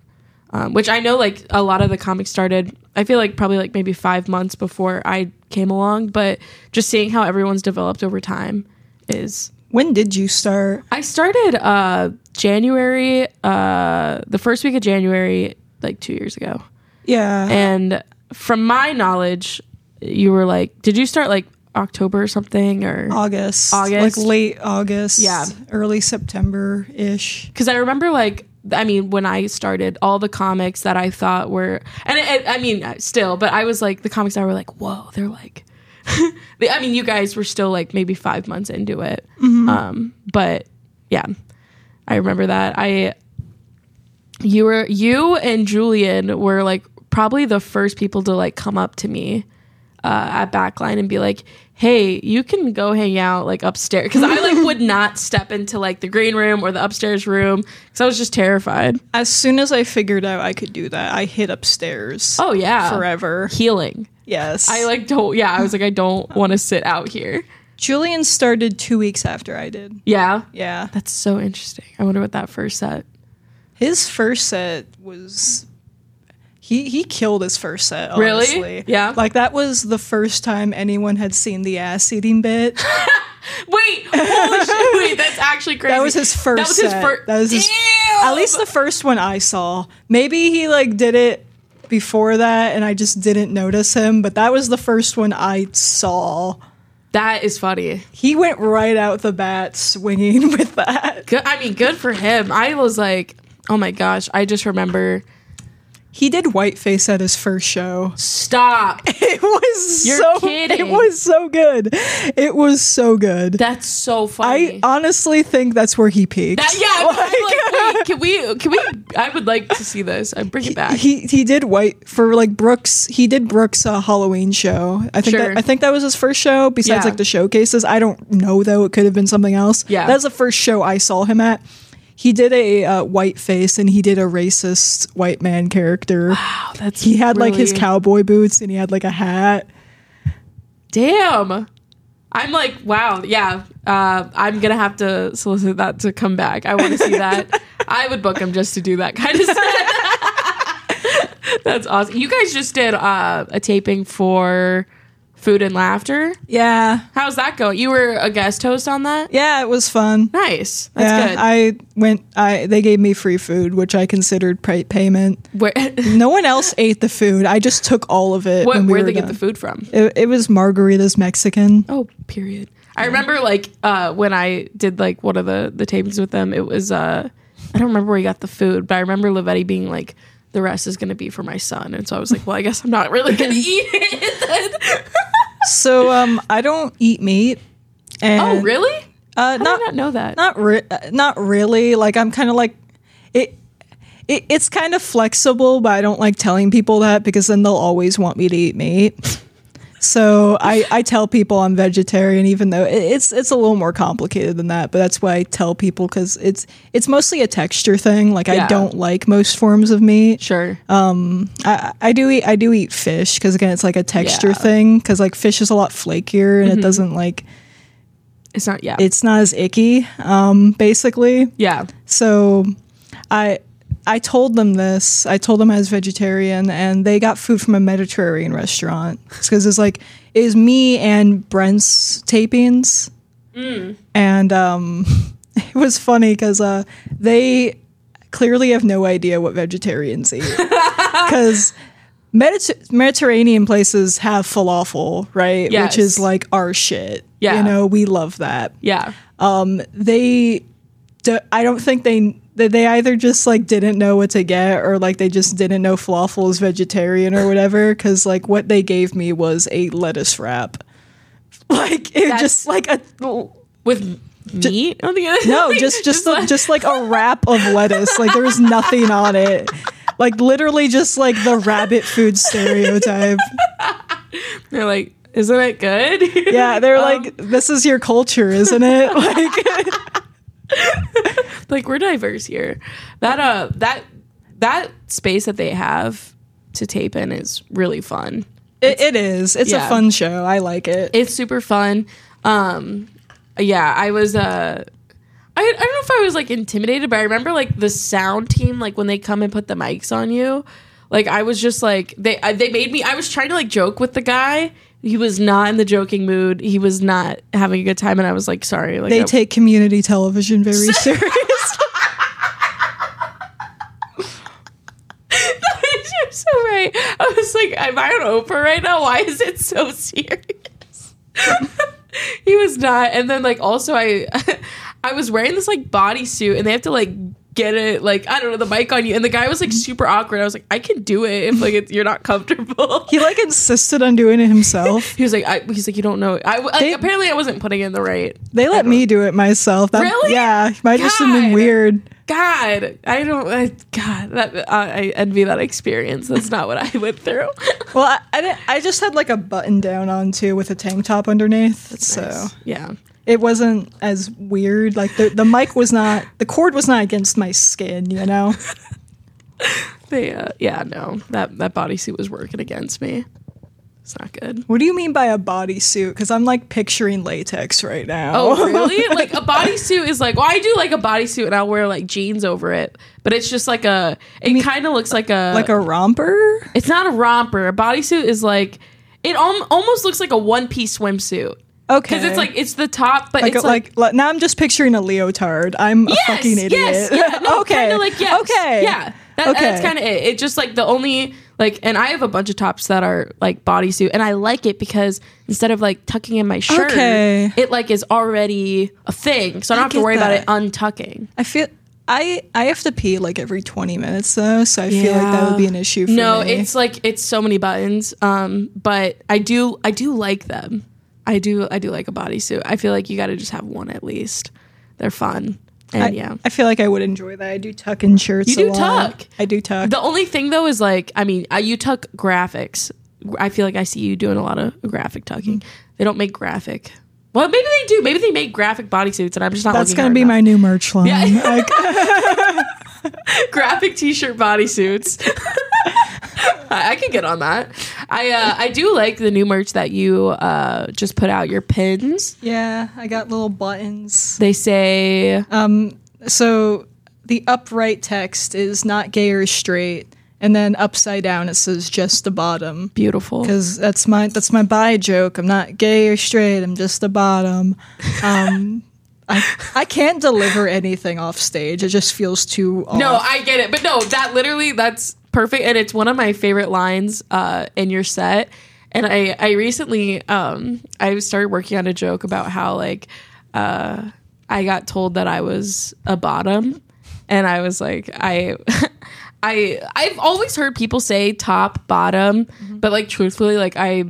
um, which I know like a lot of the comics started I feel like probably like maybe five months before I came along but just seeing how everyone's developed over time is when did you start? I started uh January uh the first week of January like two years ago Yeah, and from my knowledge you were like did you start like October or something or August, August? like late August. Yeah. early September ish. because I remember like I mean when I started all the comics that I thought were and it, I mean still but I was like the comics that were like whoa they're like [LAUGHS] they, I mean you guys were still like maybe five months into it um but yeah I remember that I you were you and Julian were like probably the first people to like come up to me uh, at backline and be like hey you can go hang out like upstairs because i like would [LAUGHS] not step into like the green room or the upstairs room because i was just terrified As soon as I figured out I could do that, I hit upstairs. oh yeah forever. healing Yes, i like don't yeah i was like i don't want to sit out here Julian started two weeks after I did. yeah Yeah, that's so interesting i wonder what that first set his first set was. He, he killed his first set. Really? Yeah. Like that was the first time anyone had seen the ass eating bit. [LAUGHS] wait holy shit wait that's [LAUGHS] actually crazy That was his first. that was his first That was his, at least the first one I saw. Maybe he like did it before that, and I just didn't notice him. But that was the first one I saw. that is funny He went right out the bat swinging [LAUGHS] with that. good i mean good for him i was like oh my gosh i just remember he did whiteface at his first show. Stop. [LAUGHS] It was You're so kidding. it was so good. It was so good. That's so funny. I honestly think that's where he peaked. That- yeah, I'm [LAUGHS] like, wait, can we? Can we? I would like to see this. I bring it back. He he did white for like Brooks. He did Brooks' uh, Halloween show. I think Sure. that, I think that was his first show. Besides Yeah. like the showcases, I don't know though. It could have been something else. Yeah. that's the first show I saw him at. He did a uh, white face and he did a racist white man character. Wow, that's He had like his cowboy boots and he had like a hat. Damn. I'm like, wow, yeah. Uh, I'm gonna have to solicit that to come back. I want to see that. [LAUGHS] I would book him just to do that kind of stuff. [LAUGHS] That's awesome. You guys just did uh, a taping for Food and Laughter. Yeah, How's that going? You were a guest host on that. yeah, it was fun. Nice. That's yeah, good. I went. I they gave me free food, which I considered pay- payment. Where, [LAUGHS] No one else ate the food. I just took all of it. what, we where'd they get the food from? It, it was margaritas Mexican. Oh, period. I remember like uh, when I did like one of the the tapings with them. It was uh, I don't remember where he got the food, but I remember Lavetti being like, "The rest is going to be for my son," and so I was like, "Well, I guess I'm not really going [LAUGHS] to eat it." [LAUGHS] then." So um, I don't eat meat. And, oh, really? Uh, How did I not not know that. not re- uh, not really. Like I'm kind of like it, it. It's kind of flexible, but I don't like telling people that because then they'll always want me to eat meat. [LAUGHS] So I, I tell people I'm vegetarian, even though it's it's a little more complicated than that. But that's why I tell people because it's it's mostly a texture thing. Like Yeah. I don't like most forms of meat. sure. Um, I, I do eat I do eat fish because again it's like a texture Yeah. Mm-hmm. thing because like fish is a lot flakier and it doesn't like it's not. Yeah. it's not as icky um basically yeah. so I I told them this I told them I was vegetarian and they got food from a Mediterranean restaurant because it's like it was me and Brent's tapings and um [LAUGHS] it was funny because uh they clearly have no idea what vegetarians eat [LAUGHS] because Mediter- Mediterranean places have falafel, right? Yes. Which is like our shit. Yeah. You know, we love that. Yeah. They, I don't think they, they they either just like didn't know what to get or like they just didn't know falafel is vegetarian or whatever. Cause like what they gave me was a lettuce wrap. [LAUGHS] Like it That's- just like a, With meat on the other. no, just just [LAUGHS] like- like, just like a [LAUGHS] wrap of lettuce. Like there was nothing on it. Like literally just like the rabbit food stereotype. they're like, isn't it good? Yeah, they're Um, like, this is your culture, isn't it? Like, [LAUGHS] like we're diverse here. That uh that that space that they have to tape in is really fun. it, it is. It's Yeah. a fun show. I like it. It's super fun. Um yeah, I was uh I, I don't know if I was like intimidated, but I remember like the sound team, like when they come and put the mics on you, like I was just like they I, they made me. I was trying to like joke with the guy. He was not in the joking mood. He was not having a good time, and I was like, sorry. Like they I- take community television very [LAUGHS] serious. [LAUGHS] You're so right. I was like, am I on Oprah right now? Why is it so serious? [LAUGHS] he was not. And then like also I I was wearing this like bodysuit and they have to like get it like I don't know the mic on you and the guy was like super awkward. I was like, I can do it if like it's, you're not comfortable. he like insisted on doing it himself. [LAUGHS] He was like, I, he's like, you don't know. I like, They- apparently I wasn't putting in the right. They let me do it myself. That, Really? Yeah, might just have been weird. God, I don't. I, God, that I, I envy that experience. That's not what I went through. [LAUGHS] Well, I, I, I just had like a button down on too with a tank top underneath, so yeah. It wasn't as weird. Like the the mic was not, the cord was not against my skin, you know. [LAUGHS] They, uh, yeah, no, that that bodysuit was working against me. It's not good. What do you mean by a bodysuit? Because I'm like picturing latex right now. Oh, really? [LAUGHS] like a bodysuit is like, well, I do like a bodysuit, and I'll wear like jeans over it, but it's just like a. It kind of looks like a like a romper? It's not a romper. A bodysuit is like, it al- almost looks like a one piece swimsuit Okay. because it's like it's the top, but like, it's like. like, now I'm just picturing a leotard. I'm a fucking idiot. Yes, yeah, no, [LAUGHS] okay. Kind of like yes. Okay. Yeah. That, Okay. That's kind of it. It just like the only like, and I have a bunch of tops that are like bodysuit, and I like it because instead of like tucking in my shirt, Okay. it like is already a thing, so I don't have to worry about it untucking. I feel I I have to pee like every 20 minutes though, so I feel like that would be an issue for me. no, me. it's like it's so many buttons. Um, but I do I do like them. I do I do like a bodysuit. I feel like you got to just have one at least. They're fun. And I, yeah. I feel like I would enjoy that. I do tuck in shirts. You do tuck. I do tuck. The only thing though is like, I mean, uh, you tuck graphics. I feel like I see you doing a lot of graphic tucking. They don't make graphic. Well, maybe they do. Maybe they make graphic bodysuits, and I'm just not. That's gonna be enough. my new merch line. Yeah. [LAUGHS] Graphic t-shirt bodysuits. [LAUGHS] I, I can get on that. I uh, I do like the new merch that you uh, just put out. Your pins. yeah, I got little buttons. They say So the upright text is not gay or straight, and then upside down it says just the bottom. beautiful. Because that's my that's my bi joke. I'm not gay or straight. I'm just the bottom. Um, [LAUGHS] I I can't deliver anything off stage. It just feels too. Off. No, I get it, but no, that literally that's perfect, and it's one of my favorite lines uh, in your set. And I I recently um I started working on a joke about how like uh I got told that I was a bottom, and I was like I. [LAUGHS] I I've always heard people say top bottom, but like truthfully, like I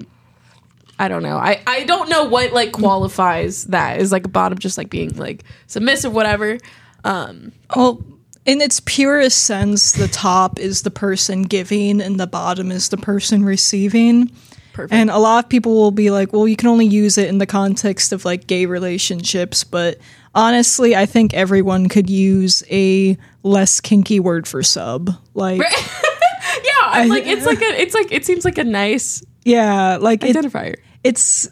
I don't know. I I don't know what like qualifies that is like a bottom, just like being like submissive, whatever. Um, Well, in its purest sense, the top is the person giving, and the bottom is the person receiving. Perfect. And a lot of people will be like, well, you can only use it in the context of like gay relationships. But honestly, I think everyone could use a less kinky word for sub. Like, [LAUGHS] Yeah, I'm like it's like a it's like it seems like a nice yeah, like it, identifier. it's,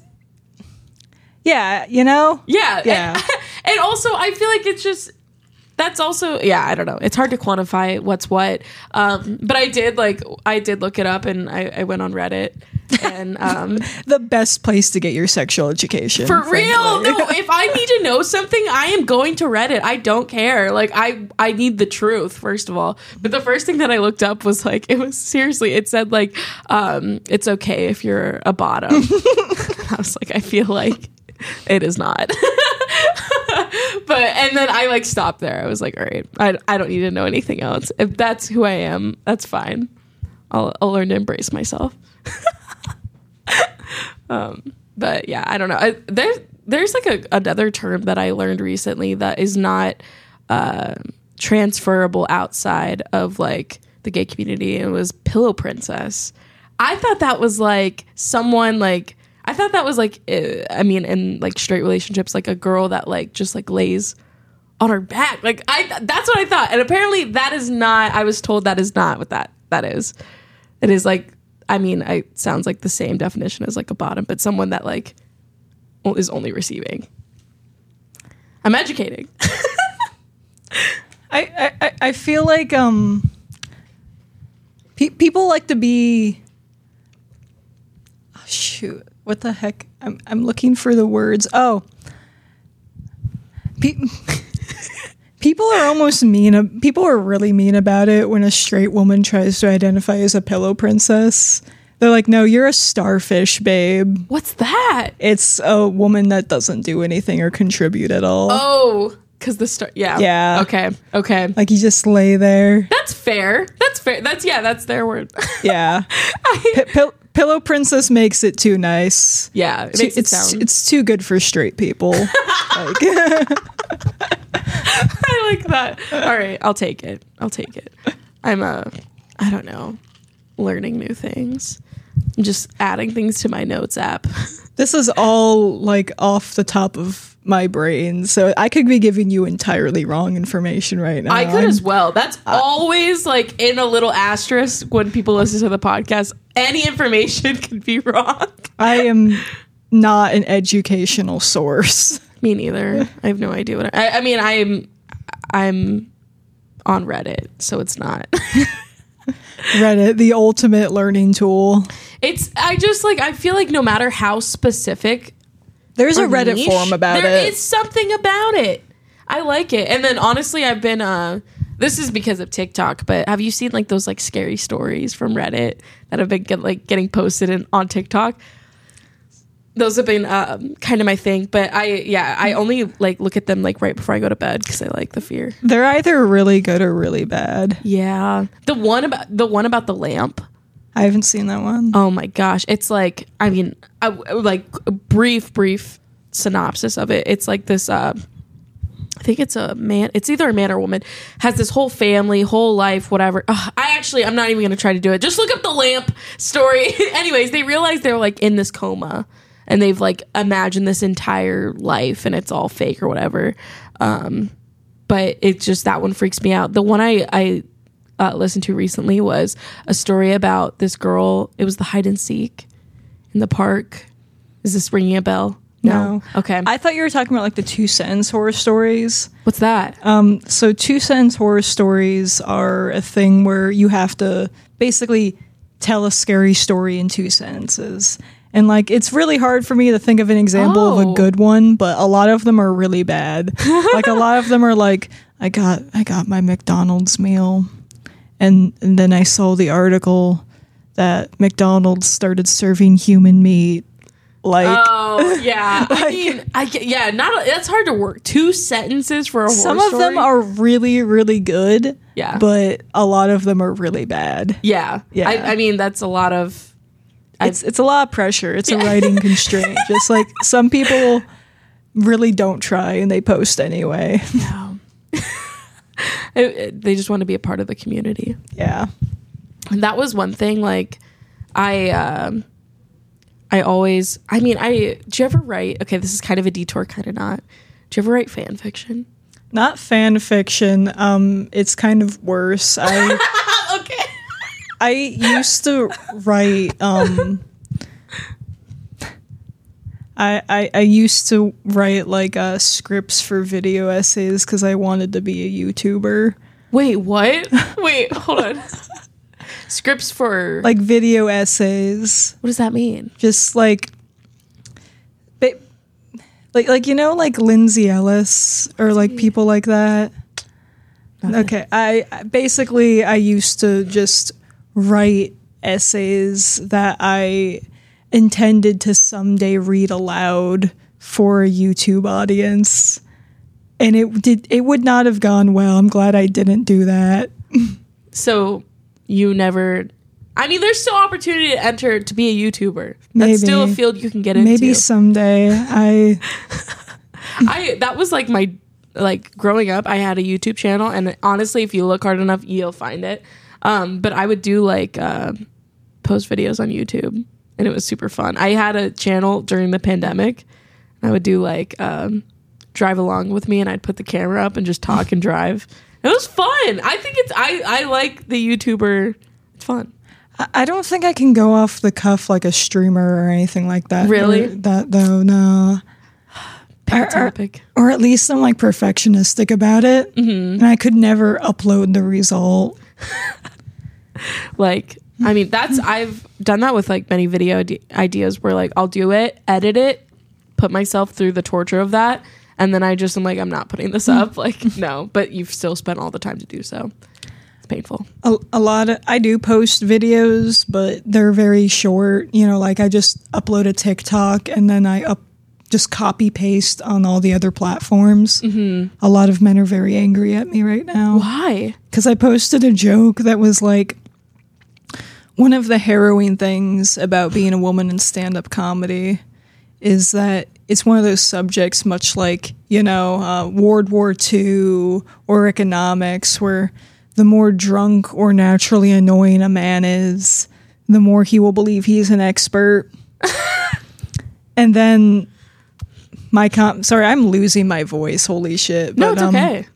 yeah, you know? Yeah, Yeah. And, [LAUGHS] and also I feel like it's just that's also yeah I don't know it's hard to quantify what's what. Um, but I did like I did look it up and I, I went on Reddit and um, [LAUGHS] The best place to get your sexual education. for frankly. real no [LAUGHS] if I need to know something I am going to Reddit. I don't care like I I need the truth first of all. But the first thing that I looked up was like it was seriously it said like um, it's okay if you're a bottom. [LAUGHS] I was like I feel like it is not. But and then I like stopped there. I was like, all right, I, I don't need to know anything else. If that's who I am, that's fine. I'll I'll learn to embrace myself. [LAUGHS] um, but yeah, I don't know. I, there's there's like a, another term that I learned recently that is not uh, transferable outside of like the gay community. It was pillow princess. I thought that was like someone like I thought that was like uh, I mean in like straight relationships like a girl that like just like lays on her back. Like I that's what I thought. And apparently that is not I was told that is not what that that is. It is like I mean, I sounds like the same definition as like a bottom, but someone that like is only receiving. I'm educating. [LAUGHS] I, I, I- I feel like um pe- people like to be oh, shoot what the heck I'm I'm looking for the words oh pe- [LAUGHS] people are almost mean people are really mean about it when a straight woman tries to identify as a pillow princess they're like no you're a starfish babe What's that? it's a woman that doesn't do anything or contribute at all Oh, because the star. Yeah. Yeah. Okay. Okay. like you just lay there That's fair. That's fair. That's yeah. That's their word. Yeah. [LAUGHS] P- pill- Pillow Princess makes it too nice. yeah. It makes it's it sound. it's too good for straight people. [LAUGHS] like, [LAUGHS] I like that. All right, I'll take it. I'll take it. I'm a, I don't know, learning new things. I'm just adding things to my notes app. this is all like off the top of my brain, so I could be giving you entirely wrong information right now. I could as well. That's always like in a little asterisk when people listen to the podcast. Any information [LAUGHS] could be wrong. I am not an educational source. Me neither. I have no idea what. I, I mean, I'm, I'm on Reddit, so it's not. [LAUGHS] Reddit, the ultimate learning tool. It's. I just like. I feel like no matter how specific There's a Reddit niche, forum about there it. is something about it. I like it. And then honestly, I've been uh this is because of TikTok, but have you seen like those like scary stories from Reddit that have been get, like getting posted in, on TikTok? those have been um, kind of my thing. But I, yeah, I only like look at them like right before I go to bed because I like the fear. They're either really good or really bad. Yeah, the one about the one about the lamp. I haven't seen that one. Oh my gosh, it's like I mean, I, like a brief, brief synopsis of it. It's like this. Uh, I think it's a man. It's either a man or a woman. Has this whole family, whole life, whatever. Ugh, I actually, I'm not even gonna try to do it. Just look up the lamp story. [LAUGHS] Anyways, they realize they're like in this coma, and they've like imagined this entire life, and it's all fake or whatever. Um, but it's just that one freaks me out. The one I I uh, listened to recently was a story about this girl. It was the hide and seek in the park. Is this ringing a bell? No. Okay. I thought you were talking about like the two sentence horror stories. What's that? Um, so two sentence horror stories are a thing where you have to basically tell a scary story in two sentences. And like it's really hard for me to think of an example of Oh. a good one, but a lot of them are really bad. [LAUGHS] like a lot of them are like I got I got my McDonald's meal and, and then I saw the article that McDonald's started serving human meat. Like Oh yeah. [LAUGHS] I mean, I yeah. Not that's hard to work. Two sentences for a horror some of them are really really good Yeah. but a lot of them are really bad Yeah. Yeah. I, I mean, that's a lot of. I- it's it's a lot of pressure it's a writing [LAUGHS] constraint just like some people really don't try and they post anyway No. [LAUGHS] [LAUGHS] It- it- they just want to be a part of the community. yeah And that was one thing. Like, I, um, I always. I mean, I. Do you ever write? Okay, this is kind of a detour, kind of not. Do you ever write fan fiction? not fan fiction um it's kind of worse i [LAUGHS] okay. i used to write um [LAUGHS] I, I, I used to write like uh, scripts for video essays because I wanted to be a YouTuber. Wait, what? [LAUGHS] Wait, hold on. Scripts for Like video essays. what does that mean? just like ba- like like you know like Lindsay Ellis or like people like that. Okay, I I- basically I used to just write essays that I intended to someday read aloud for a YouTube audience. And it did it would not have gone well. I'm glad I didn't do that. [LAUGHS] So you never. I mean, there's still opportunity to enter to be a YouTuber. That's still a field you can get into. Maybe someday I [LAUGHS] I that was like my like growing up. I had a YouTube channel, and honestly, if you look hard enough, you'll find it. Um, but I would do like uh, post videos on YouTube, and it was super fun. I had a channel during the pandemic. And I would do like um, drive along with me, and I'd put the camera up and just talk and drive. It was fun. I think it's I I like the YouTuber. It's fun. I- I don't think I can go off the cuff like a streamer or anything like that. Really? That though, no. [SIGHS] Or, or, Topic. or at least I'm like perfectionistic about it, Mm-hmm. and I could never upload the result. [LAUGHS] Like, I mean, that's I've done that with like many video ide- ideas where like I'll do it, edit it, put myself through the torture of that, and then I just am like, I'm not putting this up. [LAUGHS] Like, no, but you've still spent all the time to do so. It's painful. A, a lot of I do post videos, but they're very short. You know, like I just upload a TikTok and then I up just copy paste on all the other platforms. Mm-hmm. A lot of men are very angry at me right now. Why? because I posted a joke that was like one of the harrowing things about being a woman in stand up comedy is that it's one of those subjects, much like, you know, uh, World War II or economics, where the more drunk or naturally annoying a man is, the more he will believe he's an expert. [LAUGHS] and then my com sorry, I'm losing my voice. Holy shit. No, But, it's um, okay.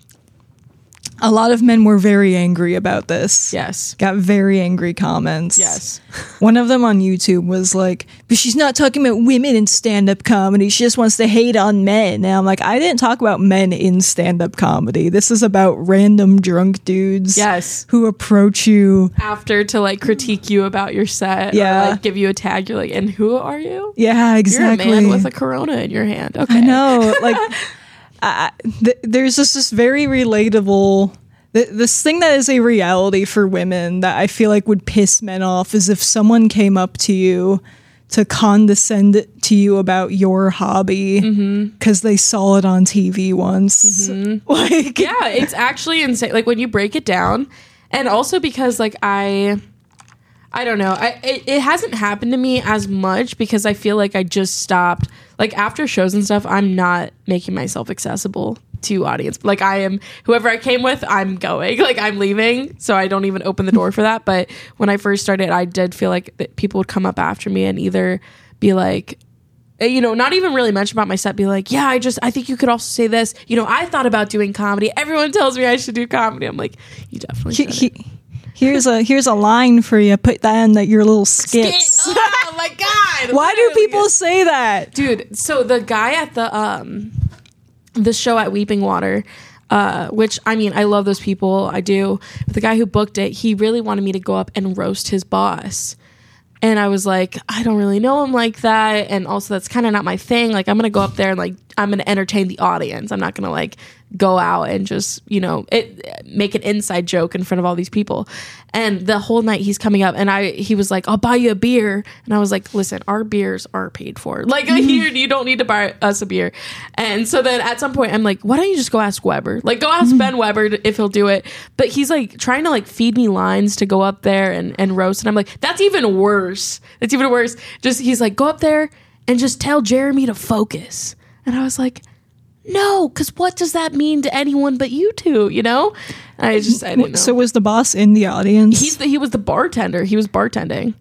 A lot of men were very angry about this. Yes. Got very angry comments. Yes. [LAUGHS] One of them on YouTube was like, but she's not talking about women in stand up comedy. She just wants to hate on men. And I'm like, I didn't talk about men in stand up comedy. This is about random drunk dudes Yes. who approach you. After to like critique you about your set, Yeah. or like give you a tag, you're like, and who are you? Yeah, exactly. You're a man with a Corona in your hand. Okay. I know. [LAUGHS] Like, I, th- there's just this very relatable. Th- this thing that is a reality for women that I feel like would piss men off is if someone came up to you to condescend to you about your hobby mm-hmm. because they saw it on TV once. Mm-hmm. [LAUGHS] Like, yeah, it's actually insane. Like when you break it down, and also because like I, I don't know, I it, it hasn't happened to me as much because I feel like I just stopped. Like after shows and stuff, I'm not making myself accessible to audience. Like I am, whoever I came with, I'm going. [LAUGHS] Like I'm leaving, so I don't even open the door for that. But when I first started, I did feel like that people would come up after me and either be like uh, you know, not even really mention about my set, be like, yeah, I just, I think you could also say this. You know, I thought about doing comedy. Everyone tells me I should do comedy. I'm like, you definitely he- here's a here's a line for you. Put that in that your little skits. oh my god! [LAUGHS] Why do people say that? dude? So the guy at the um, the show at Weeping Water. Uh, which I mean, I love those people. I do. But the guy who booked it, he really wanted me to go up and roast his boss. And I was like, I don't really know him like that. And also, that's kind of not my thing. Like, I'm going to go up there and, like, I'm going to entertain the audience. I'm not going to, like, go out and just, you know, it, make an inside joke in front of all these people. And the whole night he's coming up and I, he was like, I'll buy you a beer. And I was like, listen, our beers are paid for. [LAUGHS] Like, mm-hmm. here, you don't need to buy us a beer. And so then at some point, I'm like, why don't you just go ask Weber? Like, go ask mm-hmm. Ben Weber if he'll do it. But he's like trying to like feed me lines to go up there and, and roast. And I'm like, that's even worse. That's even worse. Just, he's like, go up there and just tell Jeremy to focus. And I was like, no, because what does that mean to anyone but you two? You know? I just, I didn't know. So was the boss in the audience? he's the, he was the bartender. He was bartending.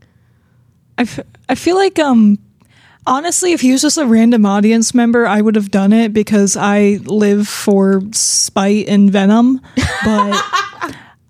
I, f- I feel like um honestly if he was just a random audience member I would have done it because I live for spite and venom but [LAUGHS]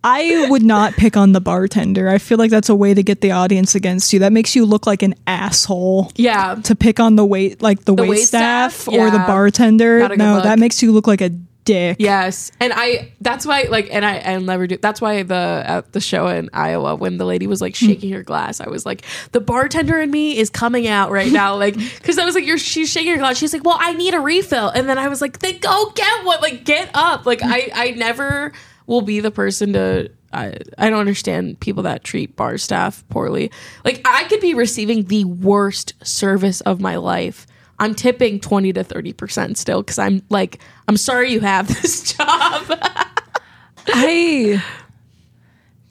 I would not pick on the bartender. I feel like that's a way to get the audience against you. That makes you look like an asshole. Yeah. To pick on the wait like the, wait, wait staff, staff? or the bartender. Not a good No, look. that makes you look like a dick. Yes, and I that's why like and I I'll never do that's why the at the show in Iowa when the lady was like hmm. shaking her glass I was like the bartender in me is coming out right now like [LAUGHS] because I was like you're she's shaking her glass she's like well I need a refill and then I was like then go get one like get up like I I never will be the person to I, I don't understand people that treat bar staff poorly. Like I could be receiving the worst service of my life. I'm tipping 20 to 30% still cuz I'm like I'm sorry you have [LAUGHS] this job. I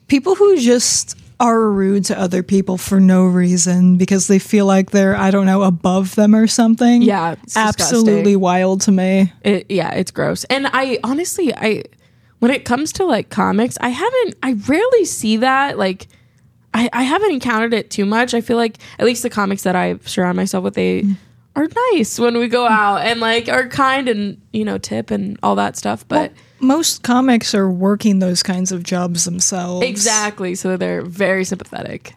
people who just are rude to other people for no reason because they feel like they're I don't know above them or something. Yeah, it's absolutely disgusting. wild to me. it, yeah, it's gross. And I honestly I when it comes to like comics, I haven't I rarely see that like I, I haven't encountered it too much. I feel like at least the comics that I surround myself with, they are nice when we go out and like are kind and you know tip and all that stuff. But Most comics are working those kinds of jobs themselves. exactly, so they're very sympathetic,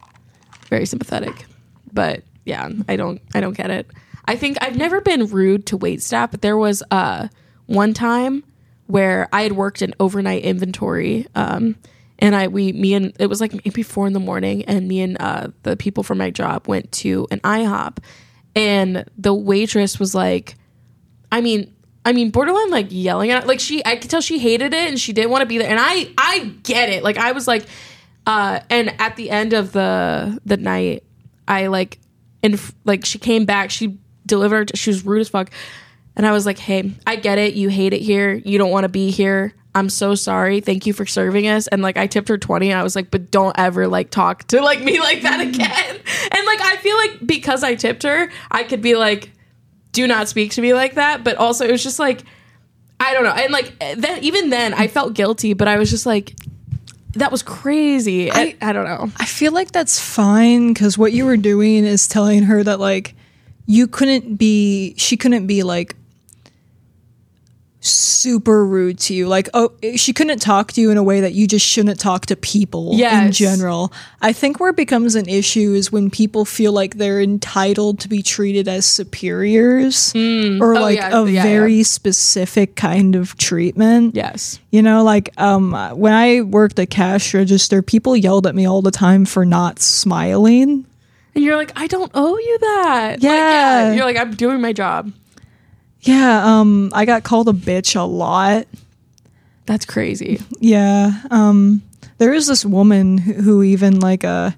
very sympathetic. But yeah, I don't I don't get it. I think I've never been rude to wait staff, but there was uh one time where I had worked in overnight inventory. Um, and I we me and it was like maybe four in the morning, and me and uh, the people from my job went to an IHOP, and the waitress was like, I mean, I mean, borderline like yelling at like she I could tell she hated it and she didn't want to be there. And I I get it. Like I was like, uh, and at the end of the the night, I like, and like she came back. She delivered. She was rude as fuck. And I was like, hey, I get it. You hate it here. You don't want to be here. I'm so sorry. Thank you for serving us. And like I tipped her 20. I was like, but don't ever like talk to like [LAUGHS] me like that mm. again. And like I feel like because I tipped her, I could be like, do not speak to me like that. But also it was just like, I don't know. And like then even then I felt guilty, but I was just like, that was crazy. I, I don't know. I feel like that's fine because what you were doing is telling her that like you couldn't be she couldn't be like super rude to you like oh she couldn't talk to you in a way that you just shouldn't talk to people in general i think where it becomes an issue is when people feel like they're entitled to be treated as superiors or like yeah, a yeah, very specific kind of treatment Yes. you know, like um, when I worked at cash register, people yelled at me all the time for not smiling. And you're like, I don't owe you that. Like, Yeah. You're like, I'm doing my job. Yeah, um, I got called a bitch a lot. That's crazy. Yeah, um, there is this woman who who even like uh,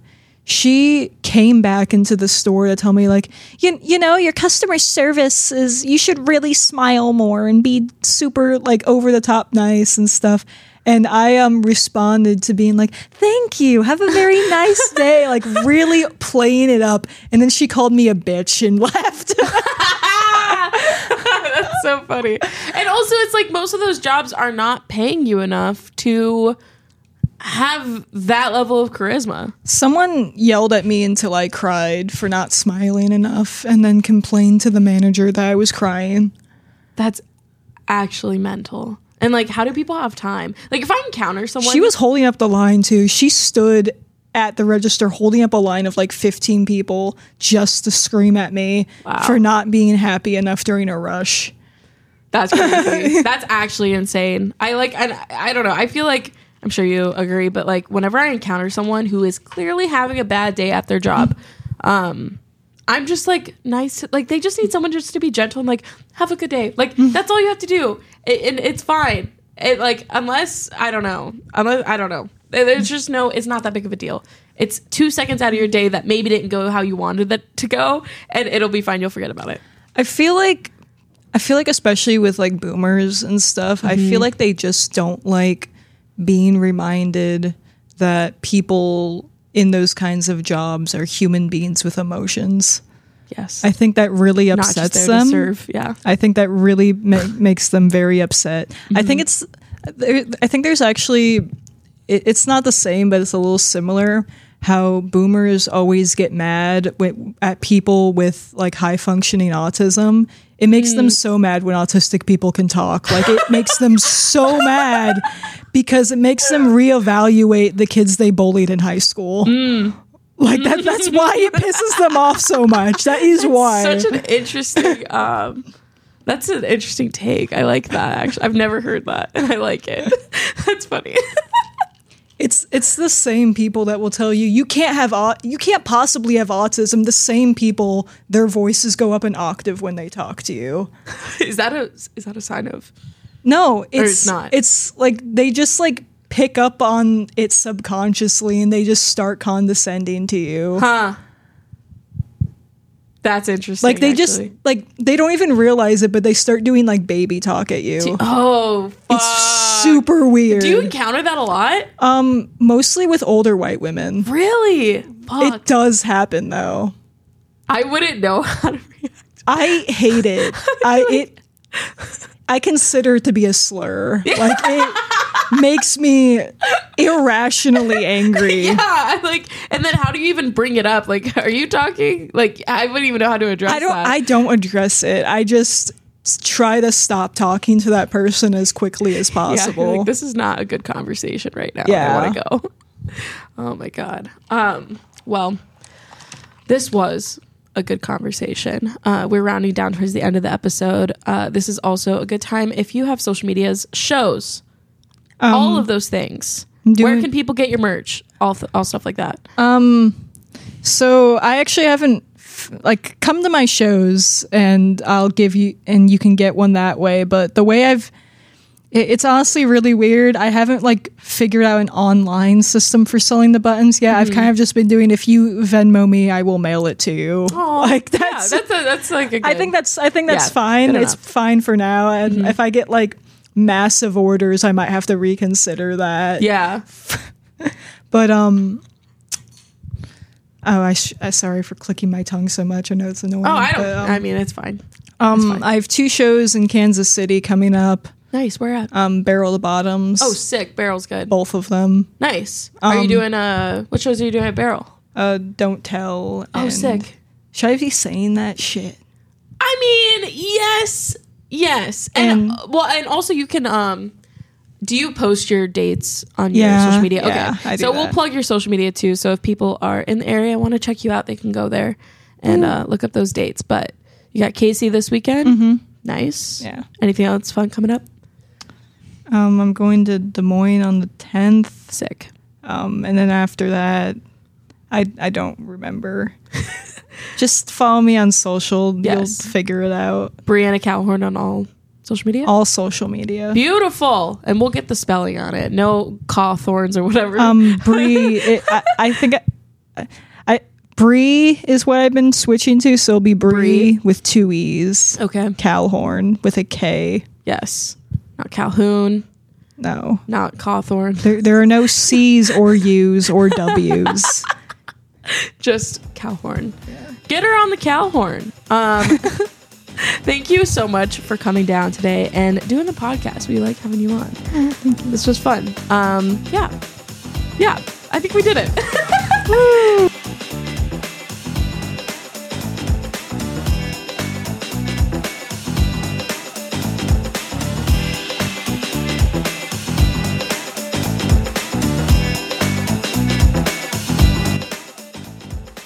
she came back into the store to tell me like you, you know your customer service is you should really smile more and be super like over the top nice and stuff. And i um responded to being like thank you. Have a very [LAUGHS] nice day. Like really playing it up. And then she called me a bitch and [LAUGHS] left so funny. And also, it's like most of those jobs are not paying you enough to have that level of charisma. Someone yelled at me until I cried for not smiling enough and then complained to the manager that I was crying. That's actually mental. And like, how do people have time? Like, if I encounter someone, She was holding up the line too. She stood at the register holding up a line of like 15 people just to scream at me for not being happy enough during a rush. That's [LAUGHS] crazy. That's actually insane. I like, and I don't know. I feel like I'm sure you agree, but like, whenever I encounter someone who is clearly having a bad day at their job, um, I'm just like nice. To, like, they just need someone just to be gentle and like have a good day. Like, that's all you have to do, it, and it's fine. It like unless I don't know, unless I don't know. There's just no. It's not that big of a deal. It's two seconds out of your day that maybe didn't go how you wanted it to go, and it'll be fine. You'll forget about it. I feel like I feel like especially with like boomers and stuff, I feel like they just don't like being reminded that people in those kinds of jobs are human beings with emotions. Yes, I think that really upsets them. serve. Yeah. I think that really ma- makes them very upset. I think it's, I think there's actually, it, it's not the same, but it's a little similar. How boomers always get mad at people with like high functioning autism. It makes them so mad when autistic people can talk. Like it makes them so [LAUGHS] mad because it makes them reevaluate the kids they bullied in high school. Like that, that's why it pisses them off so much. That is why. Such an interesting. Um, that's an interesting take. I like that. Actually, I've never heard that, [LAUGHS] and I like it. [LAUGHS] That's funny. It's it's the same people that will tell you you can't have au- you can't possibly have autism. The same people, their voices go up an octave when they talk to you. [LAUGHS] is that a is that a sign of? No, it's, it's not. It's like they just like pick up on it subconsciously and they just start condescending to you. Huh. That's interesting. like they just like they don't even realize it, but they start doing like baby talk at you. Oh, fuck. it's super weird. Do you encounter that a lot? um, mostly with older white women. Really? Fuck. It does happen though. I wouldn't know [LAUGHS] how to react. I hate it. [LAUGHS] I it I consider it to be a slur. Like it makes me irrationally angry. [LAUGHS] Yeah, like, and then how do you even bring it up? Like, are you talking? Like, I wouldn't even know how to address I don't that. I don't address it. I just try to stop talking to that person as quickly as [LAUGHS] yeah, possible. like, this is not a good conversation right now. Yeah. I want to go. [LAUGHS] Oh my god. Um. Well, this was a good conversation. Uh, we're rounding down towards the end of the episode. Uh, this is also a good time if you have social medias, shows, all of those things. Where can people get your merch? All, th- all stuff like that. Um, So I actually haven't like come to my shows and I'll give you and you can get one that way. But the way I've it- it's honestly really weird. I haven't like figured out an online system for selling the buttons yet. I've kind of just been doing if you Venmo me, I will mail it to you. [LAUGHS] like that's, yeah, that's a, that's like a good, I think that's I think that's Yeah, fine. It's. Mm-hmm. fine for now. And if I get like massive orders, I might have to reconsider that. yeah. [LAUGHS] But um Oh, I, sh- I sorry for clicking my tongue so much. I know it's annoying. Oh, I don't. but, um, I mean, it's fine. um, I have two shows in Kansas City coming up. Nice. Where at? Um, Barrel the Bottoms. oh, sick. Barrel's good. both of them. Nice. Are you doing uh? What shows are you doing at Barrel? Uh, don't tell. Oh, and- sick. Should I be saying that shit? I mean, yes, yes, and, And- uh, well, and also you can um. Do you post your dates on your Yeah, social media? Okay, yeah, I do so we'll plug your social media too. So if people are in the area want to check you out, they can go there and uh, look up those dates. But you got KC this weekend. Nice. Mm-hmm. Yeah. Anything else fun coming up? Um, I'm going to Des Moines on the 10th. Sick. Um, and then after that, I I don't remember. [LAUGHS] Just follow me on social. Yes. You'll figure it out. Breanna Kalhorn on all social media. All social media. Beautiful, and we'll get the spelling on it. No Cawthorns or whatever. Um, [LAUGHS] Bree, it, I, I think I, Bree is what I've been switching to, so it'll be Bree, with two E's. Okay. Kalhorn with a K. Yes. Not Calhoun. No. Not Cawthorn. There, there are no C's or [LAUGHS] U's or W's. Just Kalhorn. Get her on the Kalhorn. Um, [LAUGHS] [LAUGHS] thank you so much for coming down today and doing the podcast. We like having you on. [LAUGHS] This was fun. Um, yeah. Yeah. I think we did it. [LAUGHS]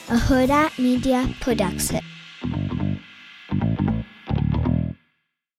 a Hurrdat Media Production.